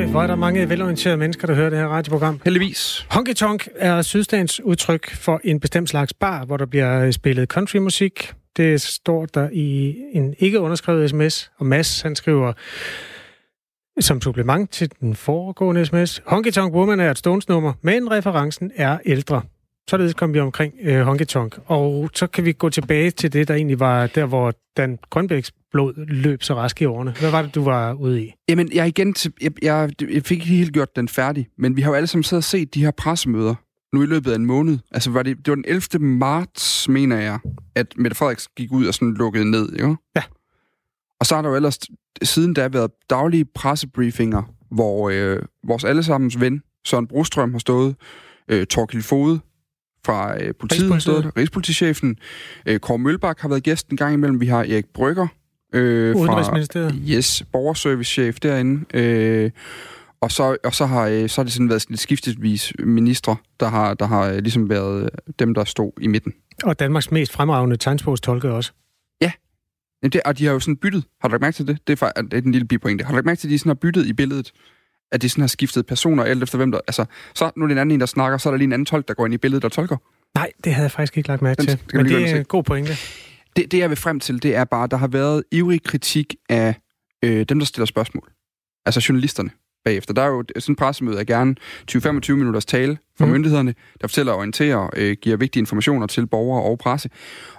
Øj, hvor er der mange velorienterede mennesker, der hører det her radioprogram. Heldigvis. Honky Tonk er sydstagens udtryk for en bestemt slags bar, hvor der bliver spillet countrymusik. Det står der i en ikke underskrevet sms, og Mads han skriver som supplement til den foregående sms. Honky Tonk Woman er et Stones-nummer, men referencen er ældre. Således kom vi omkring øh, Honky Tonk. Og så kan vi gå tilbage til det, der egentlig var der, hvor Dan Grønbæks blod løb så rask i årene. Hvad var det, du var ude i? Jamen, jeg, igen jeg, jeg fik ikke helt gjort den færdig, men vi har jo alle sammen siddet og set de her pressemøder nu i løbet af en måned. Altså, var det, det var den 11. marts, mener jeg, at Mette Frederiksen gik ud og sådan lukkede ned, jo? Ja. Og så har der jo ellers siden da været daglige pressebriefinger, hvor øh, vores allesammens ven, Søren Brostrøm, har stået, øh, Torkild Fode fra øh, politiet stået, Rigspolitichefen, øh, Kåre Mølbak har været gæst en gang imellem, vi har Erik Brygger, øh, fra yes, borgerservicechef derinde, øh, og så, og så har øh, så har det sådan været sådan lidt skiftevis ministre, der har, der har øh, ligesom været dem, der stod i midten. Og Danmarks mest fremragende tegnsprogstolke også. Jamen det, og de har jo sådan byttet. Har du lagt mærke til det? Det er, det er en lille bipointe. Har du lagt mærke til, at de sådan har byttet i billedet? At de sådan har skiftet personer alt efter hvem der... Altså, så nu er det en anden en, der snakker, så er der lige en anden tolk, der går ind i billedet og tolker. Nej, det havde jeg faktisk ikke lagt mærke til. Den, Men det er en god pointe. Det, det, jeg vil frem til, det er bare, at der har været ivrig kritik af øh, dem, der stiller spørgsmål. Altså journalisterne bagefter. Der er jo sådan en pressemøde af gerne 20-25 minutters tale fra mm. myndighederne, der fortæller og orienterer, øh, giver vigtige informationer til borgere og presse.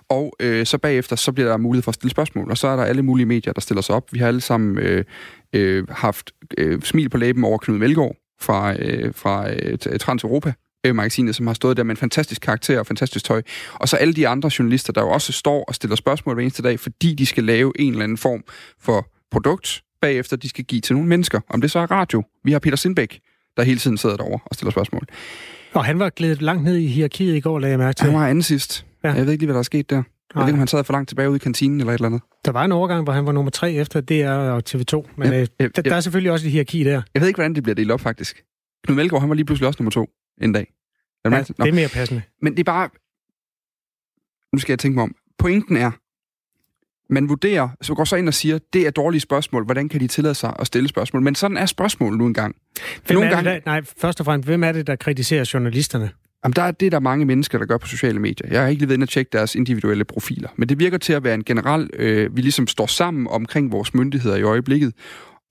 Og øh, så bagefter, så bliver der mulighed for at stille spørgsmål, og så er der alle mulige medier, der stiller sig op. Vi har alle sammen øh, øh, haft øh, smil på læben over Knud Melgaard fra, øh, fra øh, Trans-Europa, øh, magasinet, som har stået der med en fantastisk karakter og fantastisk tøj. Og så alle de andre journalister, der jo også står og stiller spørgsmål hver eneste dag, fordi de skal lave en eller anden form for produkt, bagefter de skal give til nogle mennesker. Om det så er radio. Vi har Peter Sindbæk, der hele tiden sidder derovre og stiller spørgsmål. Og han var glædet langt ned i hierarkiet i går, lagde jeg mærke til. Han var anden sidst. Ja. Jeg ved ikke lige, hvad der er sket der. Jeg Nej. ved ikke, om han sad for langt tilbage ude i kantinen eller et eller andet. Der var en overgang, hvor han var nummer tre efter DR og TV2. Men ja, øh, ja, der, der er selvfølgelig også et hierarki der. Jeg ved ikke, hvordan det bliver delt op, faktisk. Knud Melgaard, han var lige pludselig også nummer to en dag. Ja, det er mere passende. Men det er bare... Nu skal jeg tænke mig om. Pointen er, man vurderer, så går så ind og siger, det er dårlige spørgsmål, hvordan kan de tillade sig at stille spørgsmål? Men sådan er spørgsmålet nu engang. Hvem Nogle er gange... det, der, nej, først og fremmest, hvem er det, der kritiserer journalisterne? Jamen, der er det, der er mange mennesker, der gør på sociale medier. Jeg har ikke lige været inde og tjekke deres individuelle profiler. Men det virker til at være en general... Øh, vi ligesom står sammen omkring vores myndigheder i øjeblikket.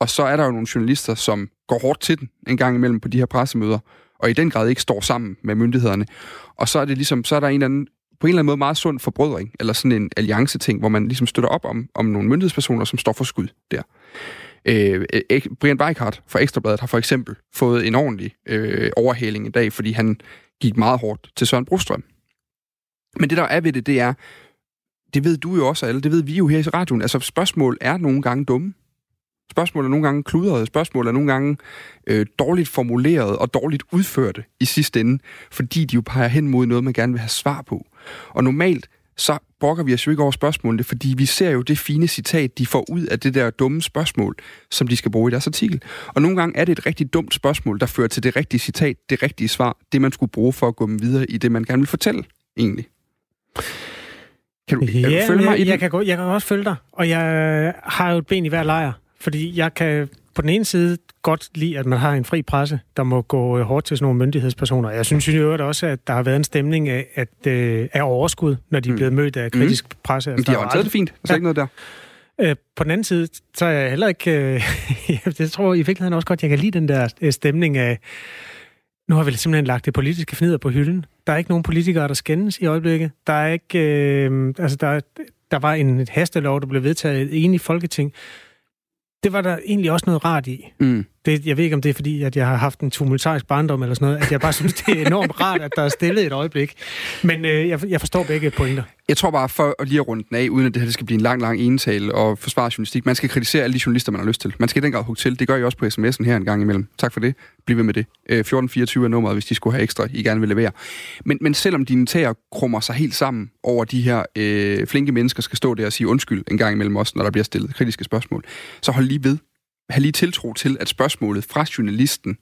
Og så er der jo nogle journalister, som går hårdt til den en gang imellem på de her pressemøder, og i den grad ikke står sammen med myndighederne. Og så er det ligesom, så er der en eller anden på en eller anden måde meget sund forbrødring, eller sådan en alliance-ting, hvor man ligesom støtter op om, om nogle myndighedspersoner, som står for skud der. Øh, øh Brian Weikart fra Ekstrabladet har for eksempel fået en ordentlig øh, overhaling i dag, fordi han gik meget hårdt til Søren Brostrøm. Men det, der er ved det, det er, det ved du jo også, alle, det ved vi jo her i radioen, altså spørgsmål er nogle gange dumme. Spørgsmål er nogle gange kludrede, spørgsmål er nogle gange øh, dårligt formuleret og dårligt udførte i sidste ende, fordi de jo peger hen mod noget, man gerne vil have svar på. Og normalt, så brokker vi os jo ikke over spørgsmålene, fordi vi ser jo det fine citat, de får ud af det der dumme spørgsmål, som de skal bruge i deres artikel. Og nogle gange er det et rigtig dumt spørgsmål, der fører til det rigtige citat, det rigtige svar, det man skulle bruge for at gå videre i det, man gerne vil fortælle, egentlig. Kan du, ja, kan du følge mig jeg, i jeg, kan gå, jeg kan også følge dig, og jeg har jo et ben i hver lejr. Fordi jeg kan på den ene side godt lide, at man har en fri presse, der må gå øh, hårdt til sådan nogle myndighedspersoner. Jeg synes jo også, at der har været en stemning af, at, øh, af overskud, når de er mm. blevet mødt af kritisk mm. presse. Men de har håndteret det fint. Der er ja. ikke noget der. Øh, på den anden side, så er jeg heller ikke... Øh, jeg tror i virkeligheden også godt, jeg kan lide den der øh, stemning af... Nu har vi simpelthen lagt det politiske fnider på hylden. Der er ikke nogen politikere, der skændes i øjeblikket. Der er ikke... Øh, altså, der, der var en hastelov, der blev vedtaget i enig folketing det var der egentlig også noget rart i. Mm. Det, jeg ved ikke, om det er fordi, at jeg har haft en tumultarisk barndom eller sådan noget, at jeg bare synes, det er enormt rart, at der er stillet et øjeblik. Men øh, jeg, jeg forstår begge pointer. Jeg tror bare, for at lige at runde den af, uden at det her skal blive en lang, lang enetale og forsvare journalistik, man skal kritisere alle de journalister, man har lyst til. Man skal i den grad hugge til. Det gør jeg også på sms'en her en gang imellem. Tak for det. Bliv ved med det. Øh, 1424 er nummeret, hvis de skulle have ekstra, I gerne vil levere. Men, men selvom dine tæer krummer sig helt sammen over de her øh, flinke mennesker, skal stå der og sige undskyld en gang imellem også, når der bliver stillet kritiske spørgsmål, så hold lige ved have lige tiltro til, at spørgsmålet fra journalisten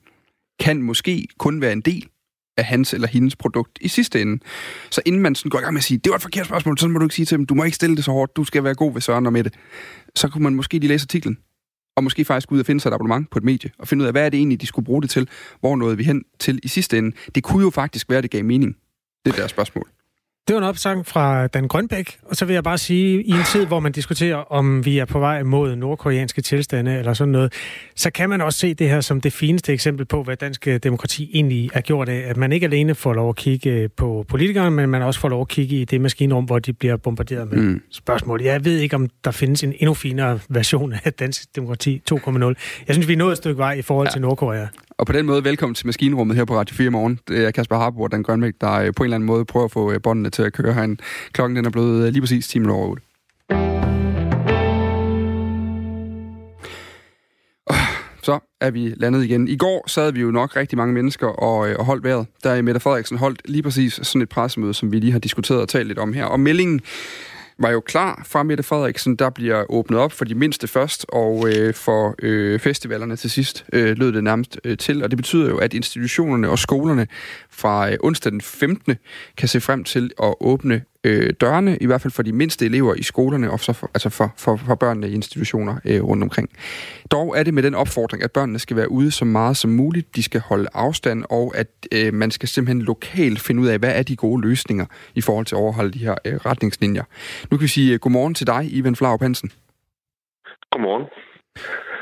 kan måske kun være en del af hans eller hendes produkt i sidste ende. Så inden man sådan går i gang med at sige, det var et forkert spørgsmål, så må du ikke sige til dem, du må ikke stille det så hårdt, du skal være god ved Søren og Mette. Så kunne man måske lige læse artiklen, og måske faktisk gå ud og finde sig et abonnement på et medie, og finde ud af, hvad er det egentlig, de skulle bruge det til, hvor nåede vi hen til i sidste ende. Det kunne jo faktisk være, det gav mening. Det der spørgsmål. Det var en opsang fra Dan Grønbæk, og så vil jeg bare sige, i en tid, hvor man diskuterer, om vi er på vej mod nordkoreanske tilstande eller sådan noget, så kan man også se det her som det fineste eksempel på, hvad dansk øh, demokrati egentlig er gjort af. At man ikke alene får lov at kigge øh, på politikerne, men man også får lov at kigge i det maskinrum, hvor de bliver bombarderet med mm. spørgsmål. Jeg ved ikke, om der findes en endnu finere version af dansk demokrati 2.0. Jeg synes, vi er nået et stykke vej i forhold ja. til Nordkorea. Og på den måde, velkommen til Maskinrummet her på Radio 4 i morgen. Det er Kasper Harbo og Dan Grønbæk, der øh, på en eller anden måde prøver at få øh, båndene til at køre herinde. Klokken den er blevet øh, lige præcis 10 over 8. Så er vi landet igen. I går sad vi jo nok rigtig mange mennesker og, og holdt vejret. Der er Mette Frederiksen holdt lige præcis sådan et pressemøde, som vi lige har diskuteret og talt lidt om her. Og meldingen var jo klar fra Mette Frederiksen. Der bliver åbnet op for de mindste først, og øh, for øh, festivalerne til sidst øh, lød det nærmest øh, til. Og det betyder jo, at institutionerne og skolerne fra øh, onsdag den 15. kan se frem til at åbne øh, dørene, i hvert fald for de mindste elever i skolerne, og så for, altså for, for, for børnene i institutioner øh, rundt omkring. Dog er det med den opfordring, at børnene skal være ude så meget som muligt, de skal holde afstand, og at øh, man skal simpelthen lokalt finde ud af, hvad er de gode løsninger i forhold til at overholde de her øh, retningslinjer. Nu kan vi sige øh, godmorgen til dig, Ivan Flau Hansen. Godmorgen.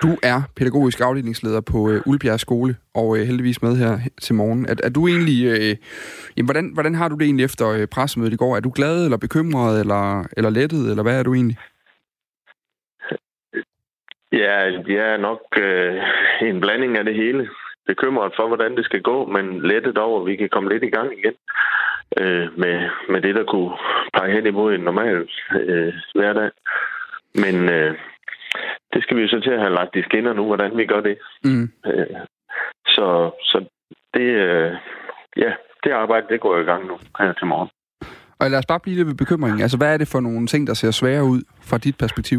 Du er pædagogisk afdelingsleder på øh, Ulbjerg Skole, og øh, heldigvis med her til morgen. Er, er du egentlig... Øh, jamen, hvordan, hvordan har du det egentlig efter øh, pressemødet i går? Er du glad, eller bekymret, eller, eller lettet, eller hvad er du egentlig? Ja, jeg er nok øh, en blanding af det hele. Bekymret for, hvordan det skal gå, men lettet over, at vi kan komme lidt i gang igen øh, med, med det, der kunne pege hen imod en normal øh, hverdag. Men øh, det skal vi jo så til at have lagt i skinner nu, hvordan vi gør det. Mm. Øh, så, så det, øh, ja, det arbejde, det går i gang nu her til morgen. Og lad os bare blive lidt ved bekymringen. Altså, hvad er det for nogle ting, der ser svære ud fra dit perspektiv?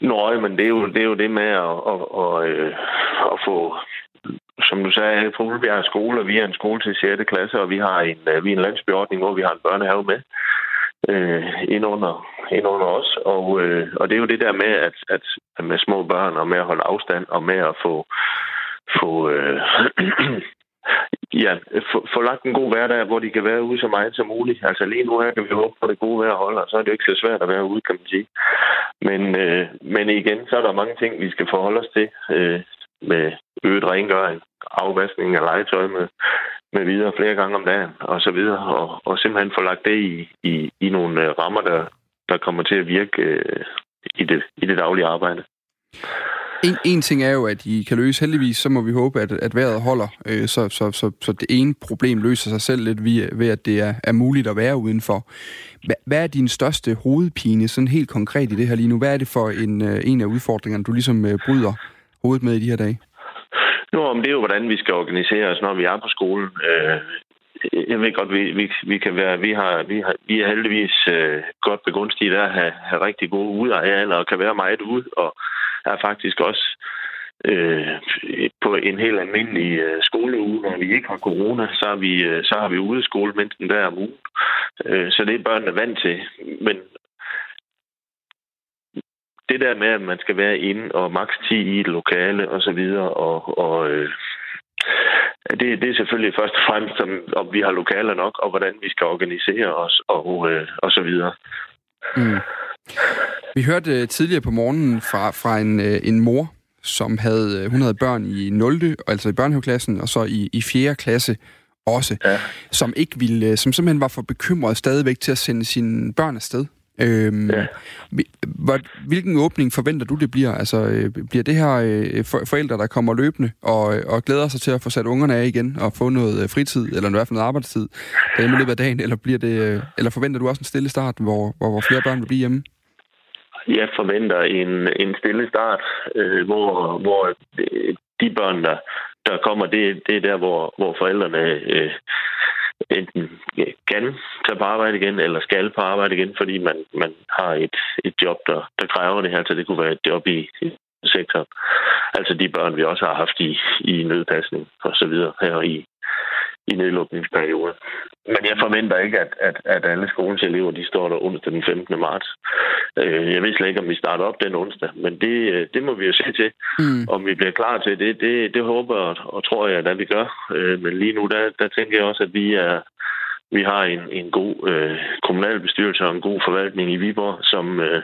Nå, men det er jo det, er jo det med at, at, at, øh, at få, som du sagde, fra Ulbjerg skole, vi er en skole til 6. klasse, og vi har en, øh, vi er en landsbyordning, hvor vi har en børnehave med øh, ind, under, ind under os. Og, øh, og det er jo det der med, at, at med små børn og med at holde afstand og med at få, få øh, ja, få, få lagt en god hverdag, hvor de kan være ude så meget som muligt. Altså lige nu her kan vi håbe på det gode vejr holder, så er det jo ikke så svært at være ude, kan man sige. Men, øh, men igen, så er der mange ting, vi skal forholde os til øh, med øget rengøring, afvaskning af legetøj med, med videre flere gange om dagen og så videre, og, og simpelthen få lagt det i, i, i nogle øh, rammer, der, der kommer til at virke øh, i, det, i det daglige arbejde. En, en ting er jo, at I kan løse heldigvis, så må vi håbe, at, at vejret holder, øh, så, så, så, så det ene problem løser sig selv lidt via, ved at det er, er muligt at være udenfor. Hvad, hvad er din største hovedpine, sådan helt konkret i det her lige nu? Hvad er det for en, øh, en af udfordringerne, du ligesom øh, bryder hovedet med i de her dage? Nu om det er jo, hvordan vi skal organisere os, når vi er på skolen. Øh, jeg ved godt, vi, vi, vi kan være, vi har, vi har, vi er heldigvis øh, godt begunstiget af at have, have rigtig gode udearealer og kan være meget ude, og er faktisk også øh, på en helt almindelig øh, skoleuge, når vi ikke har corona, så har vi, øh, så har vi udeskole mindst en dag om ugen. Øh, så det er børnene vant til. Men det der med, at man skal være inde og maks 10 i et lokale og så videre, og, og øh, det, det er selvfølgelig først og fremmest, om, om vi har lokaler nok, og hvordan vi skal organisere os, og, øh, og så videre. Mm. Vi hørte øh, tidligere på morgenen fra, fra en, øh, en mor, som havde, øh, hun havde børn i 0. altså i børnehaveklassen, og så i, i 4. klasse også, ja. som ikke ville, som simpelthen var for bekymret stadigvæk til at sende sine børn afsted. Øhm, ja. Hvilken åbning forventer du, det bliver? Altså, øh, bliver det her øh, forældre, der kommer løbende og, og glæder sig til at få sat ungerne af igen og få noget øh, fritid, eller i hvert fald noget arbejdstid derhjemme i løbet af dagen, eller, bliver det, eller forventer du også en stille start, hvor, hvor, hvor flere børn vil blive hjemme? Jeg forventer en, en stille start, øh, hvor, hvor de børn, der, der kommer, det, det er der, hvor, hvor forældrene øh, enten kan tage på arbejde igen, eller skal på arbejde igen, fordi man, man har et, et job, der, der kræver det her, så det kunne være et job i, i sektoren. Altså de børn, vi også har haft i, i nødpasning og så videre her i, i nedlukningsperioden. Men jeg forventer ikke, at, at, at alle skolens elever de står der onsdag den 15. marts. Øh, jeg ved slet ikke, om vi starter op den onsdag, men det, øh, det må vi jo se til. Mm. Om vi bliver klar til det, det, det håber og, og tror jeg, at vi gør. Øh, men lige nu, der, der tænker jeg også, at vi er, vi har en, en god øh, kommunalbestyrelse og en god forvaltning i Viborg, som, øh,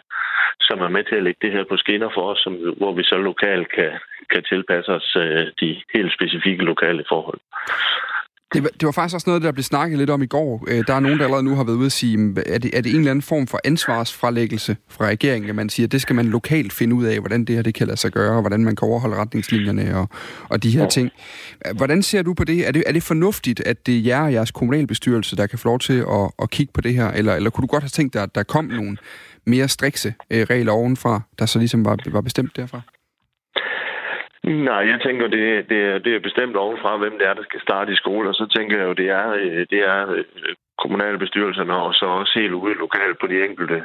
som er med til at lægge det her på skinner for os, som, hvor vi så lokalt kan, kan tilpasse os øh, de helt specifikke lokale forhold. Det, det var faktisk også noget, der blev snakket lidt om i går. Øh, der er nogen, der allerede nu har været ude at sige, er det, er det en eller anden form for ansvarsfralæggelse fra regeringen, at man siger, at det skal man lokalt finde ud af, hvordan det her det kan lade sig gøre, og hvordan man kan overholde retningslinjerne og, og de her ting. Hvordan ser du på det? Er, det? er det fornuftigt, at det er jer og jeres kommunalbestyrelse, der kan få lov til at, at kigge på det her? Eller, eller kunne du godt have tænkt dig, at der kom nogle mere strikse øh, regler ovenfra, der så ligesom var, var bestemt derfra? Nej, jeg tænker, det, det, er, det er bestemt ovenfra, hvem det er, der skal starte i skole, og så tænker jeg jo, det er, øh, det er øh, kommunalbestyrelserne og så også helt ude lokalt på de enkelte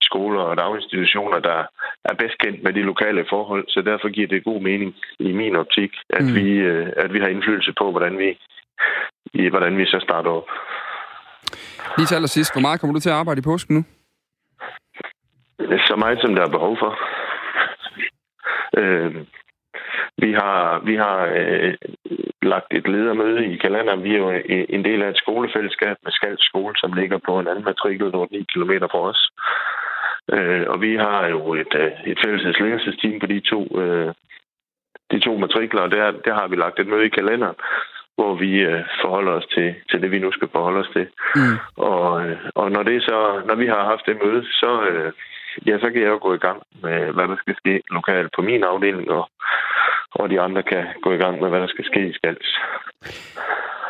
skoler og daginstitutioner, der er bedst kendt med de lokale forhold, så derfor giver det god mening i min optik, at, mm. vi, øh, at vi har indflydelse på, hvordan vi, hvordan vi så starter op. Lige til allersidst, hvor meget kommer du til at arbejde i påsken nu? Så meget, som der er behov for. Øh, vi har, vi har øh, lagt et ledermøde i kalenderen. Vi er jo en del af et skolefællesskab med Skals Skole, som ligger på en anden matrikel, 9 km fra os. Øh, og vi har jo et, øh, et fælles på de to, øh, de to matrikler, og der, der har vi lagt et møde i kalenderen, hvor vi øh, forholder os til, til det, vi nu skal forholde os til. Mm. Og, øh, og når, det så, når vi har haft det møde, så, øh, ja, så kan jeg jo gå i gang med, hvad der skal ske lokalt på min afdeling, og og de andre kan gå i gang med, hvad der skal ske i Skals.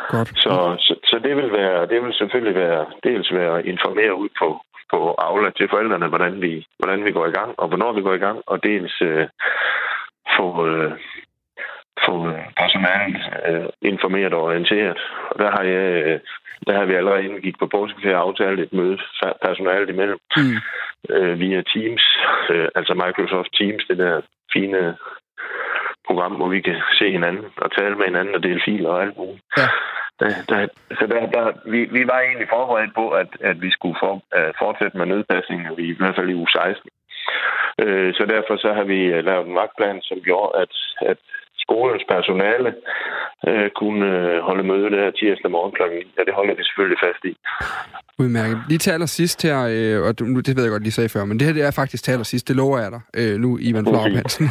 Godt. Så, så, så det, vil være, det vil selvfølgelig være, dels være at informere ud på, på Aula til forældrene, hvordan vi, hvordan vi går i gang, og hvornår vi går i gang, og dels øh, få, øh, få personalet øh, informeret og orienteret. Og der har jeg, øh, der har vi allerede inden vi gik på påske aftalt et møde personalet imellem mm. øh, via Teams, øh, altså Microsoft Teams, det der fine program, hvor vi kan se hinanden og tale med hinanden og dele filer og alt muligt. Ja. Der, der, så der, der, vi, vi var egentlig forberedt på, at, at vi skulle for, uh, fortsætte med nødpasning, i hvert fald i uge 16. Uh, så derfor så har vi lavet en vagtplan, som gjorde, at, at skolens personale uh, kunne uh, holde møde der tirsdag morgen kl. Ja, det holder vi selvfølgelig fast i. Udmærket. Lige til allersidst her, øh, og du, det ved jeg godt, lige sagde før, men det her det er faktisk til allersidst, det lover jeg dig øh, nu, Ivan Flaup Hansen.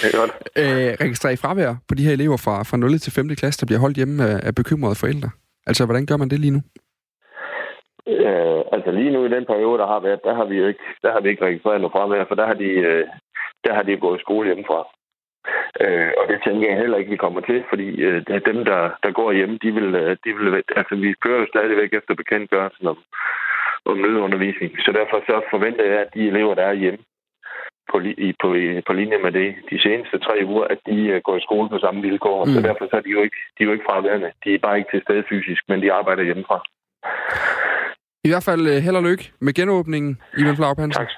det er godt. øh, registrer I fravær på de her elever fra, fra 0. til 5. klasse, der bliver holdt hjemme af, af bekymrede forældre? Altså, hvordan gør man det lige nu? Øh, altså lige nu i den periode, der har været, der har vi jo ikke, der har vi ikke registreret noget fravær, for der har de, øh, der har de gået i skole hjemmefra. Øh, og det tænker jeg heller ikke, vi kommer til, fordi øh, dem, der, der går hjemme, de vil, øh, de vil, altså vi kører jo stadigvæk efter bekendtgørelsen om, om nødundervisning. Så derfor så forventer jeg, at de elever, der er hjemme på, i, på, på linje med det de seneste tre uger, at de uh, går i skole på samme vilkår. Mm. Så derfor så er de jo ikke, de er jo ikke fraværende. De er bare ikke til stede fysisk, men de arbejder hjemmefra. I hvert fald uh, held og lykke med genåbningen, Ivan Flaug Tak.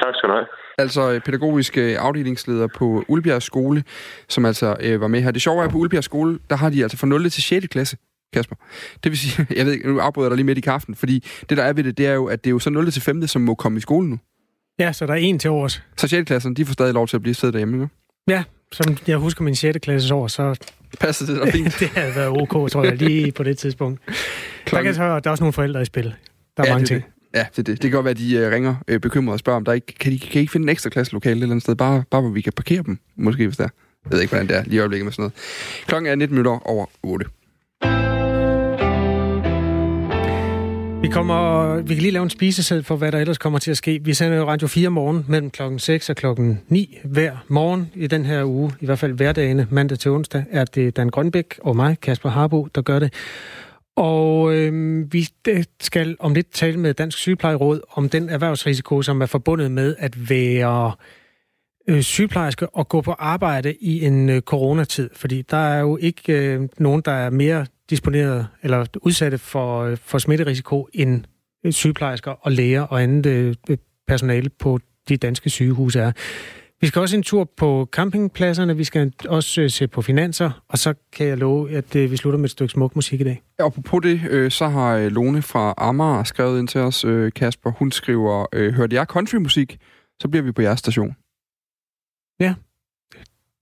Tak skal du have altså øh, pædagogisk øh, afdelingsleder på Ulbjerg Skole, som altså øh, var med her. Det sjove er, at på Ulbjerg Skole, der har de altså fra 0. til 6. klasse, Kasper. Det vil sige, jeg ved ikke, nu afbryder jeg dig lige midt i kaffen, fordi det der er ved det, det er jo, at det er jo så 0. til 5. som må komme i skole nu. Ja, så der er en til års. Så 6. klassen, de får stadig lov til at blive stedet derhjemme, ikke? Ja, som jeg husker min 6. klasses år, så... Passer det da fint? det havde været ok, tror jeg, lige på det tidspunkt. Klokken... Der, kan, der er også nogle forældre i spil. Der er ja, mange det, ting. Det. Ja, det, det. det kan godt være, at de uh, ringer uh, bekymret og spørger, om der ikke, kan, de, kan I ikke finde en ekstra klasse lokale et eller andet sted, bare, bare hvor vi kan parkere dem, måske hvis der er. Jeg ved ikke, hvordan det er lige i øjeblikket med sådan noget. Klokken er 19 minutter over 8. Vi, kommer, vi kan lige lave en spisesæd for, hvad der ellers kommer til at ske. Vi sender jo Radio 4 morgen mellem klokken 6 og klokken 9 hver morgen i den her uge. I hvert fald hverdagene, mandag til onsdag, er det Dan Grønbæk og mig, Kasper Harbo, der gør det. Og øhm, øh, vi skal om lidt tale med Dansk Sygeplejeråd om den erhvervsrisiko, som er forbundet med at være øh, sygeplejerske og gå på arbejde i en øh, coronatid. Fordi der er jo ikke øh, nogen, der er mere disponeret eller udsatte for, øh, for smitterisiko end øh, sygeplejersker og læger og andet øh, personale på de danske sygehuse er. Vi skal også en tur på campingpladserne, vi skal også øh, se på finanser, og så kan jeg love, at øh, vi slutter med et stykke smuk musik i dag. Og på det, øh, så har Lone fra Amager skrevet ind til os, øh, Kasper. Hun skriver, øh, hørte jeg countrymusik, så bliver vi på jeres station. Ja.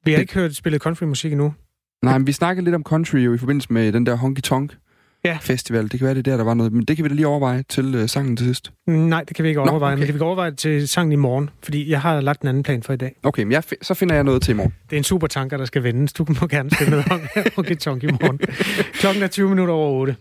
Vi har ikke hørt spillet countrymusik endnu. Nej, men vi snakkede lidt om country jo i forbindelse med den der Honky Tonk ja. festival. Det kan være, det der, der var noget. Men det kan vi da lige overveje til uh, sangen til sidst. Nej, det kan vi ikke overveje, Nå, okay. men det vi kan overveje til sangen i morgen, fordi jeg har lagt en anden plan for i dag. Okay, men jeg så finder jeg noget til i morgen. Det er en super tanker, der skal vendes. Du må gerne spille noget om Tonk i morgen. Klokken er 20 minutter over 8.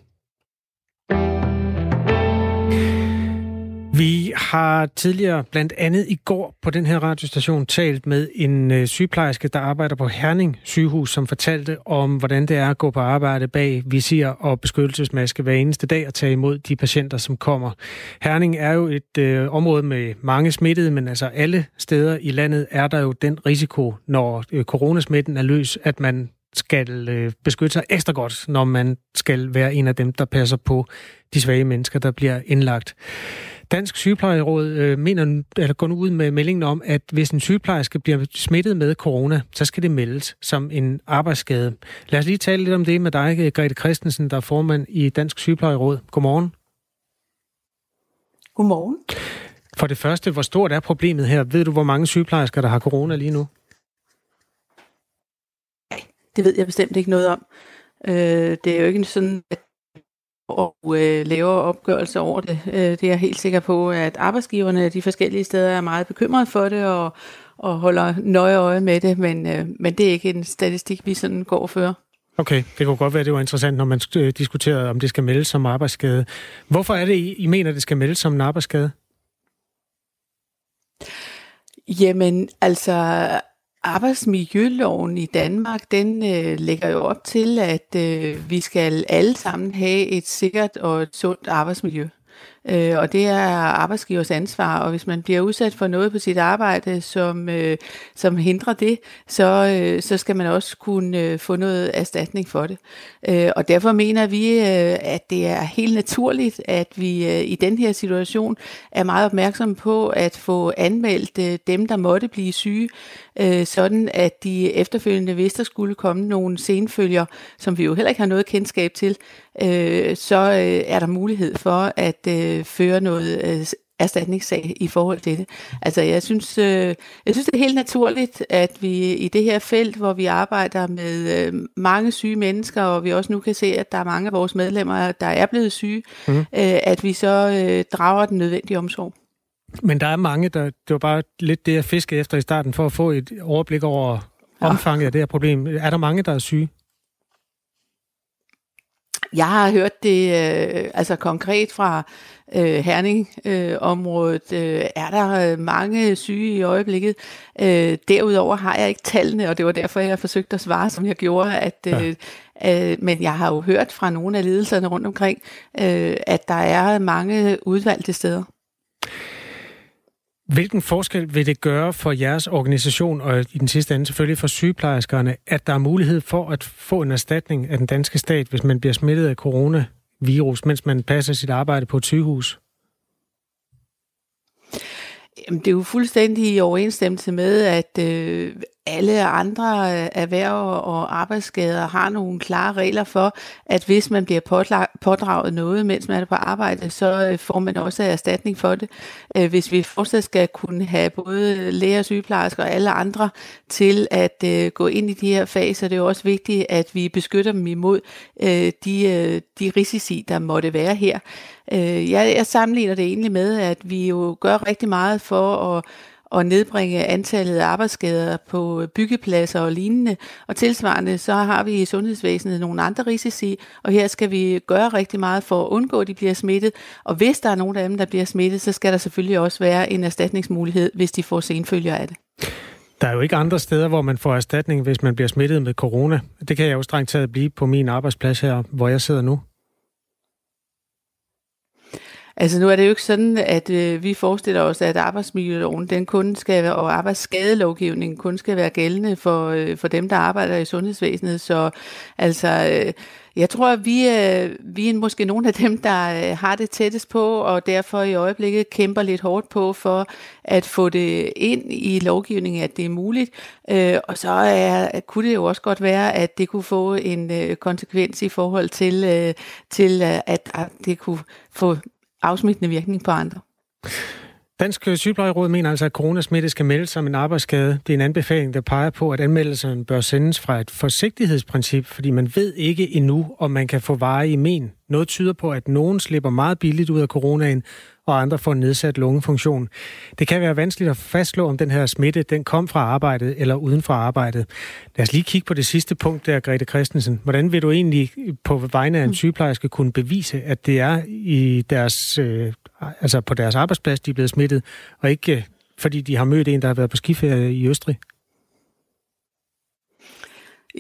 Vi har tidligere, blandt andet i går på den her radiostation, talt med en øh, sygeplejerske, der arbejder på Herning sygehus, som fortalte om, hvordan det er at gå på arbejde bag visir og beskyttelsesmaske hver eneste dag og tage imod de patienter, som kommer. Herning er jo et øh, område med mange smittede, men altså alle steder i landet er der jo den risiko, når øh, coronasmitten er løs, at man skal øh, beskytte sig ekstra godt, når man skal være en af dem, der passer på de svage mennesker, der bliver indlagt. Dansk Sygeplejeråd øh, mener, eller går nu ud med meldingen om, at hvis en sygeplejerske bliver smittet med corona, så skal det meldes som en arbejdsskade. Lad os lige tale lidt om det med dig, Grete Christensen, der er formand i Dansk Sygeplejeråd. Godmorgen. Godmorgen. For det første, hvor stort er problemet her? Ved du, hvor mange sygeplejersker, der har corona lige nu? Nej, det ved jeg bestemt ikke noget om. Øh, det er jo ikke sådan, at og øh, laver opgørelse over det. Øh, det er jeg helt sikker på, at arbejdsgiverne de forskellige steder er meget bekymrede for det og, og holder nøje øje med det, men, øh, men det er ikke en statistik, vi sådan går og fører. Okay, det kunne godt være, det var interessant, når man øh, diskuterede, om det skal meldes som arbejdsskade. Hvorfor er det, I, I mener, det skal meldes som en arbejdsskade? Jamen, altså Arbejdsmiljøloven i Danmark, den øh, lægger jo op til, at øh, vi skal alle sammen have et sikkert og et sundt arbejdsmiljø. Øh, og det er arbejdsgivers ansvar, og hvis man bliver udsat for noget på sit arbejde, som, øh, som hindrer det, så, øh, så skal man også kunne øh, få noget erstatning for det. Øh, og derfor mener vi, øh, at det er helt naturligt, at vi øh, i den her situation er meget opmærksomme på at få anmeldt øh, dem, der måtte blive syge, øh, sådan at de efterfølgende, hvis der skulle komme nogle senfølger, som vi jo heller ikke har noget kendskab til, øh, så øh, er der mulighed for at øh, føre noget øh, erstatningssag i forhold til det. Altså jeg synes, øh, jeg synes det er helt naturligt, at vi i det her felt, hvor vi arbejder med øh, mange syge mennesker, og vi også nu kan se, at der er mange af vores medlemmer, der er blevet syge, mm. øh, at vi så øh, drager den nødvendige omsorg. Men der er mange, der, det var bare lidt det, jeg fiskede efter i starten, for at få et overblik over omfanget ja. af det her problem. Er der mange, der er syge? Jeg har hørt det øh, altså konkret fra øh, Herning-området. Øh, øh, er der øh, mange syge i øjeblikket? Øh, derudover har jeg ikke tallene, og det var derfor, jeg forsøgte at svare, som jeg gjorde, at... Øh, ja. øh, men jeg har jo hørt fra nogle af ledelserne rundt omkring, øh, at der er mange udvalgte steder. Hvilken forskel vil det gøre for jeres organisation, og i den sidste ende selvfølgelig for sygeplejerskerne, at der er mulighed for at få en erstatning af den danske stat, hvis man bliver smittet af coronavirus, mens man passer sit arbejde på et sygehus? Jamen, det er jo fuldstændig i overensstemmelse med, at øh, alle andre øh, erhverv og arbejdsskader har nogle klare regler for, at hvis man bliver pådraget noget, mens man er på arbejde, så øh, får man også erstatning for det. Øh, hvis vi fortsat skal kunne have både læger, sygeplejersker og alle andre til at gå ind i de her fag, så det er jo også vigtigt, at vi beskytter dem imod de, de risici, der måtte være her. Jeg, jeg sammenligner det egentlig med, at vi jo gør rigtig meget for at at nedbringe antallet af arbejdsskader på byggepladser og lignende. Og tilsvarende så har vi i sundhedsvæsenet nogle andre risici, og her skal vi gøre rigtig meget for at undgå, at de bliver smittet. Og hvis der er nogen af dem, der bliver smittet, så skal der selvfølgelig også være en erstatningsmulighed, hvis de får senfølger af det. Der er jo ikke andre steder, hvor man får erstatning, hvis man bliver smittet med corona. Det kan jeg jo strengt taget blive på min arbejdsplads her, hvor jeg sidder nu. Altså nu er det jo ikke sådan, at øh, vi forestiller os, at arbejdsmiljøloven den kun skal være, og arbejdsskadelovgivningen kun skal være gældende for, øh, for dem, der arbejder i sundhedsvæsenet. Så altså, øh, Jeg tror, at vi, øh, vi er måske nogle af dem, der øh, har det tættest på, og derfor i øjeblikket kæmper lidt hårdt på for at få det ind i lovgivningen, at det er muligt. Øh, og så er, kunne det jo også godt være, at det kunne få en øh, konsekvens i forhold til, øh, til øh, at det kunne få afsmittende virkning på andre. Dansk øh, Sygeplejeråd mener altså, at coronasmitte skal meldes som en arbejdsskade. Det er en anbefaling, der peger på, at anmeldelsen bør sendes fra et forsigtighedsprincip, fordi man ved ikke endnu, om man kan få i men. Noget tyder på, at nogen slipper meget billigt ud af coronaen, og andre får nedsat lungefunktion. Det kan være vanskeligt at fastslå, om den her smitte den kom fra arbejdet eller uden fra arbejdet. Lad os lige kigge på det sidste punkt der, Grete Christensen. Hvordan vil du egentlig på vegne af en sygeplejerske kunne bevise, at det er i deres, øh, altså på deres arbejdsplads, de er blevet smittet, og ikke øh, fordi de har mødt en, der har været på skiferie i Østrig?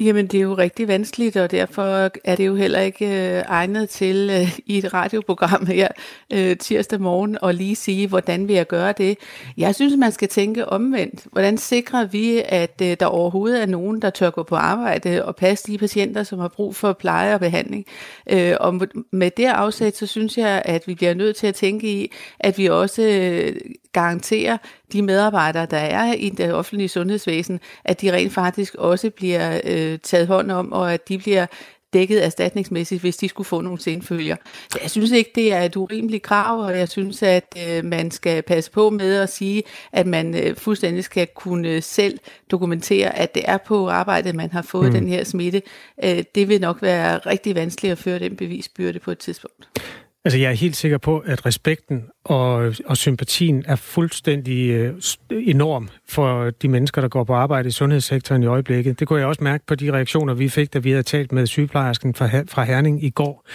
Jamen, det er jo rigtig vanskeligt, og derfor er det jo heller ikke øh, egnet til øh, i et radioprogram her øh, tirsdag morgen at lige sige, hvordan vil jeg gøre det. Jeg synes, man skal tænke omvendt. Hvordan sikrer vi, at øh, der overhovedet er nogen, der tør gå på arbejde og passe de patienter, som har brug for pleje og behandling? Øh, og med det afsæt, så synes jeg, at vi bliver nødt til at tænke i, at vi også øh, garanterer de medarbejdere, der er i det offentlige sundhedsvæsen, at de rent faktisk også bliver øh, taget hånd om, og at de bliver dækket erstatningsmæssigt, hvis de skulle få nogle senfølger. Så jeg synes ikke, det er et urimeligt krav, og jeg synes, at øh, man skal passe på med at sige, at man øh, fuldstændig skal kunne selv dokumentere, at det er på arbejdet, man har fået mm. den her smitte. Øh, det vil nok være rigtig vanskeligt at føre den bevisbyrde på et tidspunkt. Altså, jeg er helt sikker på, at respekten og, og sympatien er fuldstændig øh, enorm for de mennesker, der går på arbejde i sundhedssektoren i øjeblikket. Det kunne jeg også mærke på de reaktioner, vi fik, da vi havde talt med sygeplejersken fra, fra Herning i går.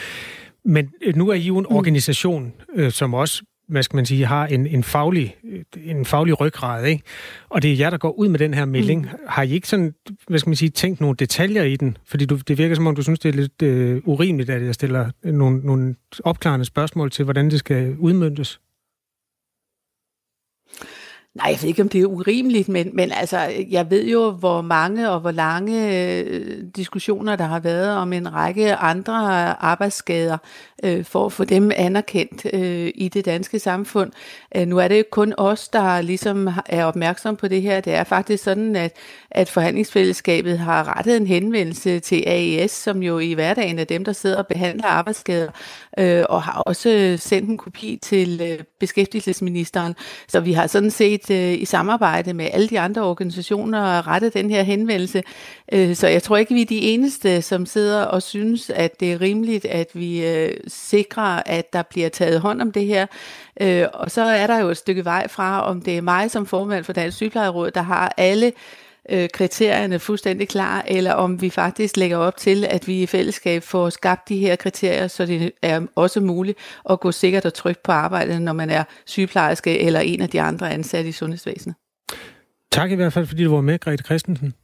Men øh, nu er I jo en mm. organisation, øh, som også hvad skal man sige, har en, en, faglig, en faglig ryggrad, ikke? Og det er jer, der går ud med den her melding. Mm. Har I ikke sådan, hvad skal man sige, tænkt nogle detaljer i den? Fordi du, det virker som om, du synes, det er lidt øh, urimeligt, at jeg stiller nogle, nogle opklarende spørgsmål til, hvordan det skal udmyndtes. Nej, jeg ved ikke, om det er urimeligt, men, men altså, jeg ved jo, hvor mange og hvor lange øh, diskussioner, der har været om en række andre arbejdsskader, øh, for at få dem anerkendt øh, i det danske samfund. Øh, nu er det jo kun os, der ligesom er opmærksom på det her. Det er faktisk sådan, at, at forhandlingsfællesskabet har rettet en henvendelse til AES, som jo i hverdagen er dem, der sidder og behandler arbejdsskader, øh, og har også sendt en kopi til øh, beskæftigelsesministeren. Så vi har sådan set øh, i samarbejde med alle de andre organisationer rettet den her henvendelse. Øh, så jeg tror ikke, vi er de eneste, som sidder og synes, at det er rimeligt, at vi øh, sikrer, at der bliver taget hånd om det her. Øh, og så er der jo et stykke vej fra, om det er mig som formand for Dansk Sygeplejeråd, der har alle øh, kriterierne fuldstændig klar, eller om vi faktisk lægger op til, at vi i fællesskab får skabt de her kriterier, så det er også muligt at gå sikkert og trygt på arbejdet, når man er sygeplejerske eller en af de andre ansatte i sundhedsvæsenet. Tak i hvert fald, fordi du var med, Grete Christensen.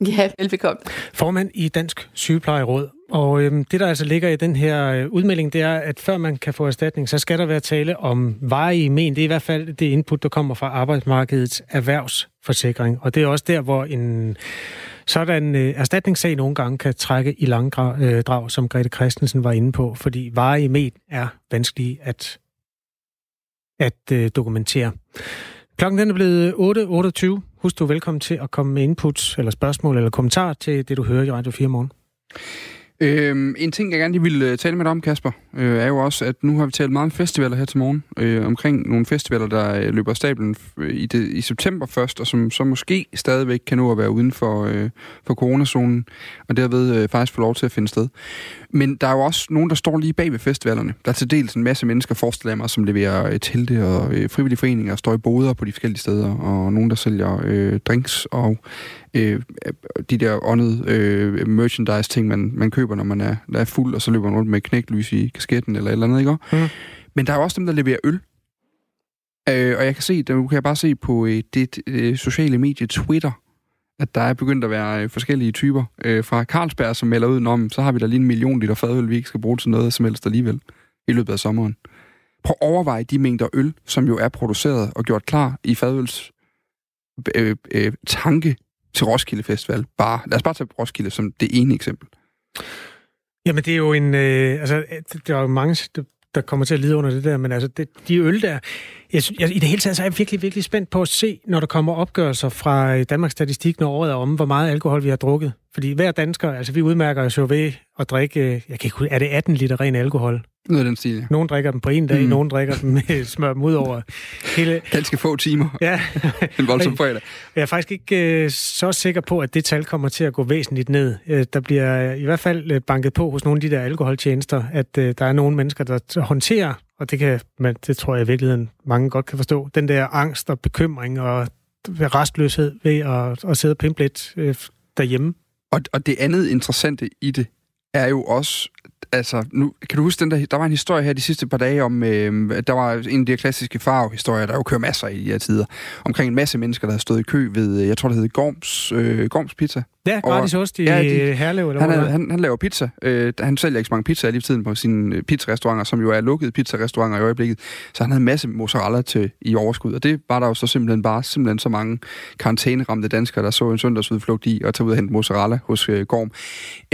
Ja, velbekomme. Formand i Dansk Sygeplejeråd. Og øhm, det, der altså ligger i den her øh, udmelding, det er, at før man kan få erstatning, så skal der være tale om varige men. Det er i hvert fald det input, der kommer fra arbejdsmarkedets erhvervsforsikring. Og det er også der, hvor en sådan øh, erstatningssag nogle gange kan trække i langdrag, øh, drag, som Grete Christensen var inde på, fordi varige men er vanskelige at, at øh, dokumentere. Klokken den er blevet 8.28. Husk, du er velkommen til at komme med input eller spørgsmål eller kommentar til det, du hører i Radio 4 morgen. Øhm, en ting, jeg gerne lige ville øh, tale med dig om, Kasper, øh, er jo også, at nu har vi talt meget om festivaler her til morgen. Øh, omkring nogle festivaler, der øh, løber af stablen øh, i, det, i september først, og som så måske stadigvæk kan nå at være uden for, øh, for coronazonen, og derved øh, faktisk få lov til at finde sted. Men der er jo også nogen, der står lige bag ved festivalerne. Der er til dels en masse mennesker, forestiller mig, som leverer øh, telte og øh, frivillige foreninger, står i boder på de forskellige steder, og nogen, der sælger øh, drinks og øh, de der åndede øh, merchandise-ting, man, man køber, når man er, der er fuld, og så løber man rundt med knæklys i kasketten eller et eller andet, ikke? Mm. Men der er også dem, der leverer øl. Øh, og jeg kan se, der kan jeg bare se på øh, det øh, sociale medie Twitter, at der er begyndt at være øh, forskellige typer. Øh, fra Carlsberg, som melder ud, om så har vi da lige en million liter fadøl, vi ikke skal bruge til noget som helst alligevel i løbet af sommeren. Prøv at overveje de mængder øl, som jo er produceret og gjort klar i fadøls øh, øh, tanke til Roskilde Festival. Bare, lad os bare tage Roskilde som det ene eksempel. Jamen, det er jo en... Øh, altså, der er jo mange, der kommer til at lide under det der, men altså, det, de øl der... Jeg, jeg, I det hele taget så er jeg virkelig, virkelig spændt på at se, når der kommer opgørelser fra Danmarks Statistik, når året er om, hvor meget alkohol vi har drukket. Fordi hver dansker, altså vi udmærker os jo ved at drikke, jeg kan ikke er det 18 liter ren alkohol? Noget den stil. Nogen drikker dem på en dag, mm. nogen drikker dem med smør dem ud over hele... Ganske få timer. Ja. en voldsom fredag. Jeg er faktisk ikke uh, så sikker på, at det tal kommer til at gå væsentligt ned. Uh, der bliver i hvert fald uh, banket på hos nogle af de der alkoholtjenester, at uh, der er nogle mennesker, der håndterer, og det, kan, man, det tror jeg i virkeligheden mange godt kan forstå, den der angst og bekymring og restløshed ved at, at sidde og pimple lidt øh, derhjemme. Og, og det andet interessante i det er jo også, altså, nu, kan du huske den der, der var en historie her de sidste par dage om, øh, der var en af de klassiske farvehistorier, der jo kører masser i de her tider, omkring en masse mennesker, der har stået i kø ved, jeg tror det hedder Gorms, øh, Gorms Pizza. Ja, gratis ost i ja, de, Herlev. Eller han, er, han, han laver pizza. Øh, han sælger ikke så mange pizzaer lige tiden på sine øh, pizzarestauranter, som jo er lukkede pizzarestauranter i øjeblikket. Så han havde en masse mozzarella til i overskud, og det var der jo så simpelthen bare simpelthen så mange karantæneramte danskere, der så en søndagsudflugt i og tage ud og hente mozzarella hos øh, Gorm.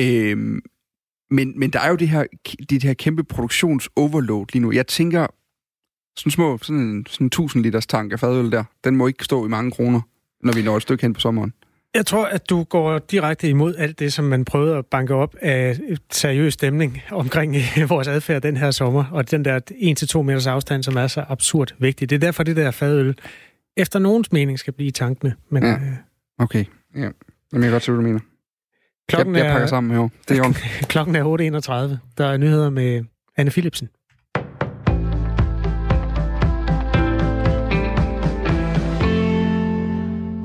Øh, men, men der er jo det her, det her kæmpe produktionsoverload lige nu. Jeg tænker, sådan små, sådan en, sådan en 1000 liters tank af fadøl der, den må ikke stå i mange kroner, når vi når et stykke hen på sommeren. Jeg tror, at du går direkte imod alt det, som man prøvede at banke op af seriøs stemning omkring vores adfærd den her sommer, og den der 1-2 meters afstand, som er så absurd vigtig. Det er derfor, det der fadøl efter nogens mening skal blive i tankene. Men, ja. Øh, okay, ja. Jamen, jeg kan godt se, hvad du mener. Klokken jeg, jeg pakker er, sammen her. Det er klokken er 8.31. Der er nyheder med Anne Philipsen.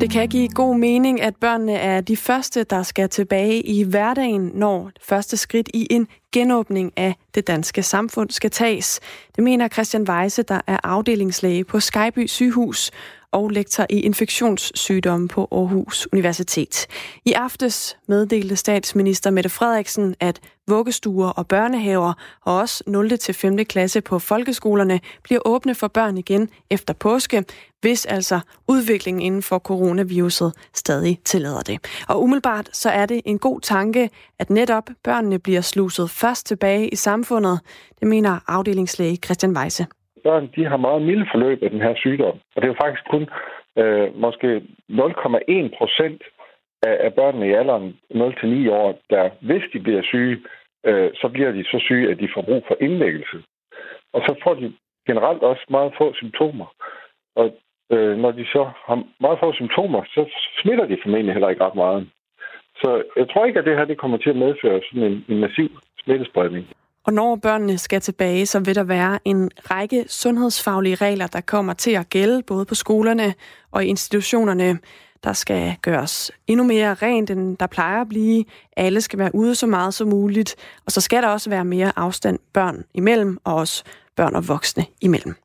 Det kan give god mening, at børnene er de første, der skal tilbage i hverdagen, når første skridt i en genåbning af det danske samfund skal tages. Det mener Christian Weise, der er afdelingslæge på Skyby sygehus og lektor i infektionssygdomme på Aarhus Universitet. I aftes meddelte statsminister Mette Frederiksen, at vuggestuer og børnehaver og også 0. til 5. klasse på folkeskolerne bliver åbne for børn igen efter påske, hvis altså udviklingen inden for coronaviruset stadig tillader det. Og umiddelbart så er det en god tanke, at netop børnene bliver sluset først tilbage i samfundet. Det mener afdelingslæge Christian Weise børn de har meget milde forløb af den her sygdom. Og det er jo faktisk kun øh, måske 0,1 procent af, af børnene i alderen 0-9 år, der hvis de bliver syge, øh, så bliver de så syge, at de får brug for indlæggelse. Og så får de generelt også meget få symptomer. Og øh, når de så har meget få symptomer, så smitter de formentlig heller ikke ret meget. Så jeg tror ikke, at det her det kommer til at medføre sådan en, en massiv smittespredning. Og når børnene skal tilbage, så vil der være en række sundhedsfaglige regler, der kommer til at gælde både på skolerne og i institutionerne. Der skal gøres endnu mere rent, end der plejer at blive. Alle skal være ude så meget som muligt. Og så skal der også være mere afstand børn imellem, og også børn og voksne imellem.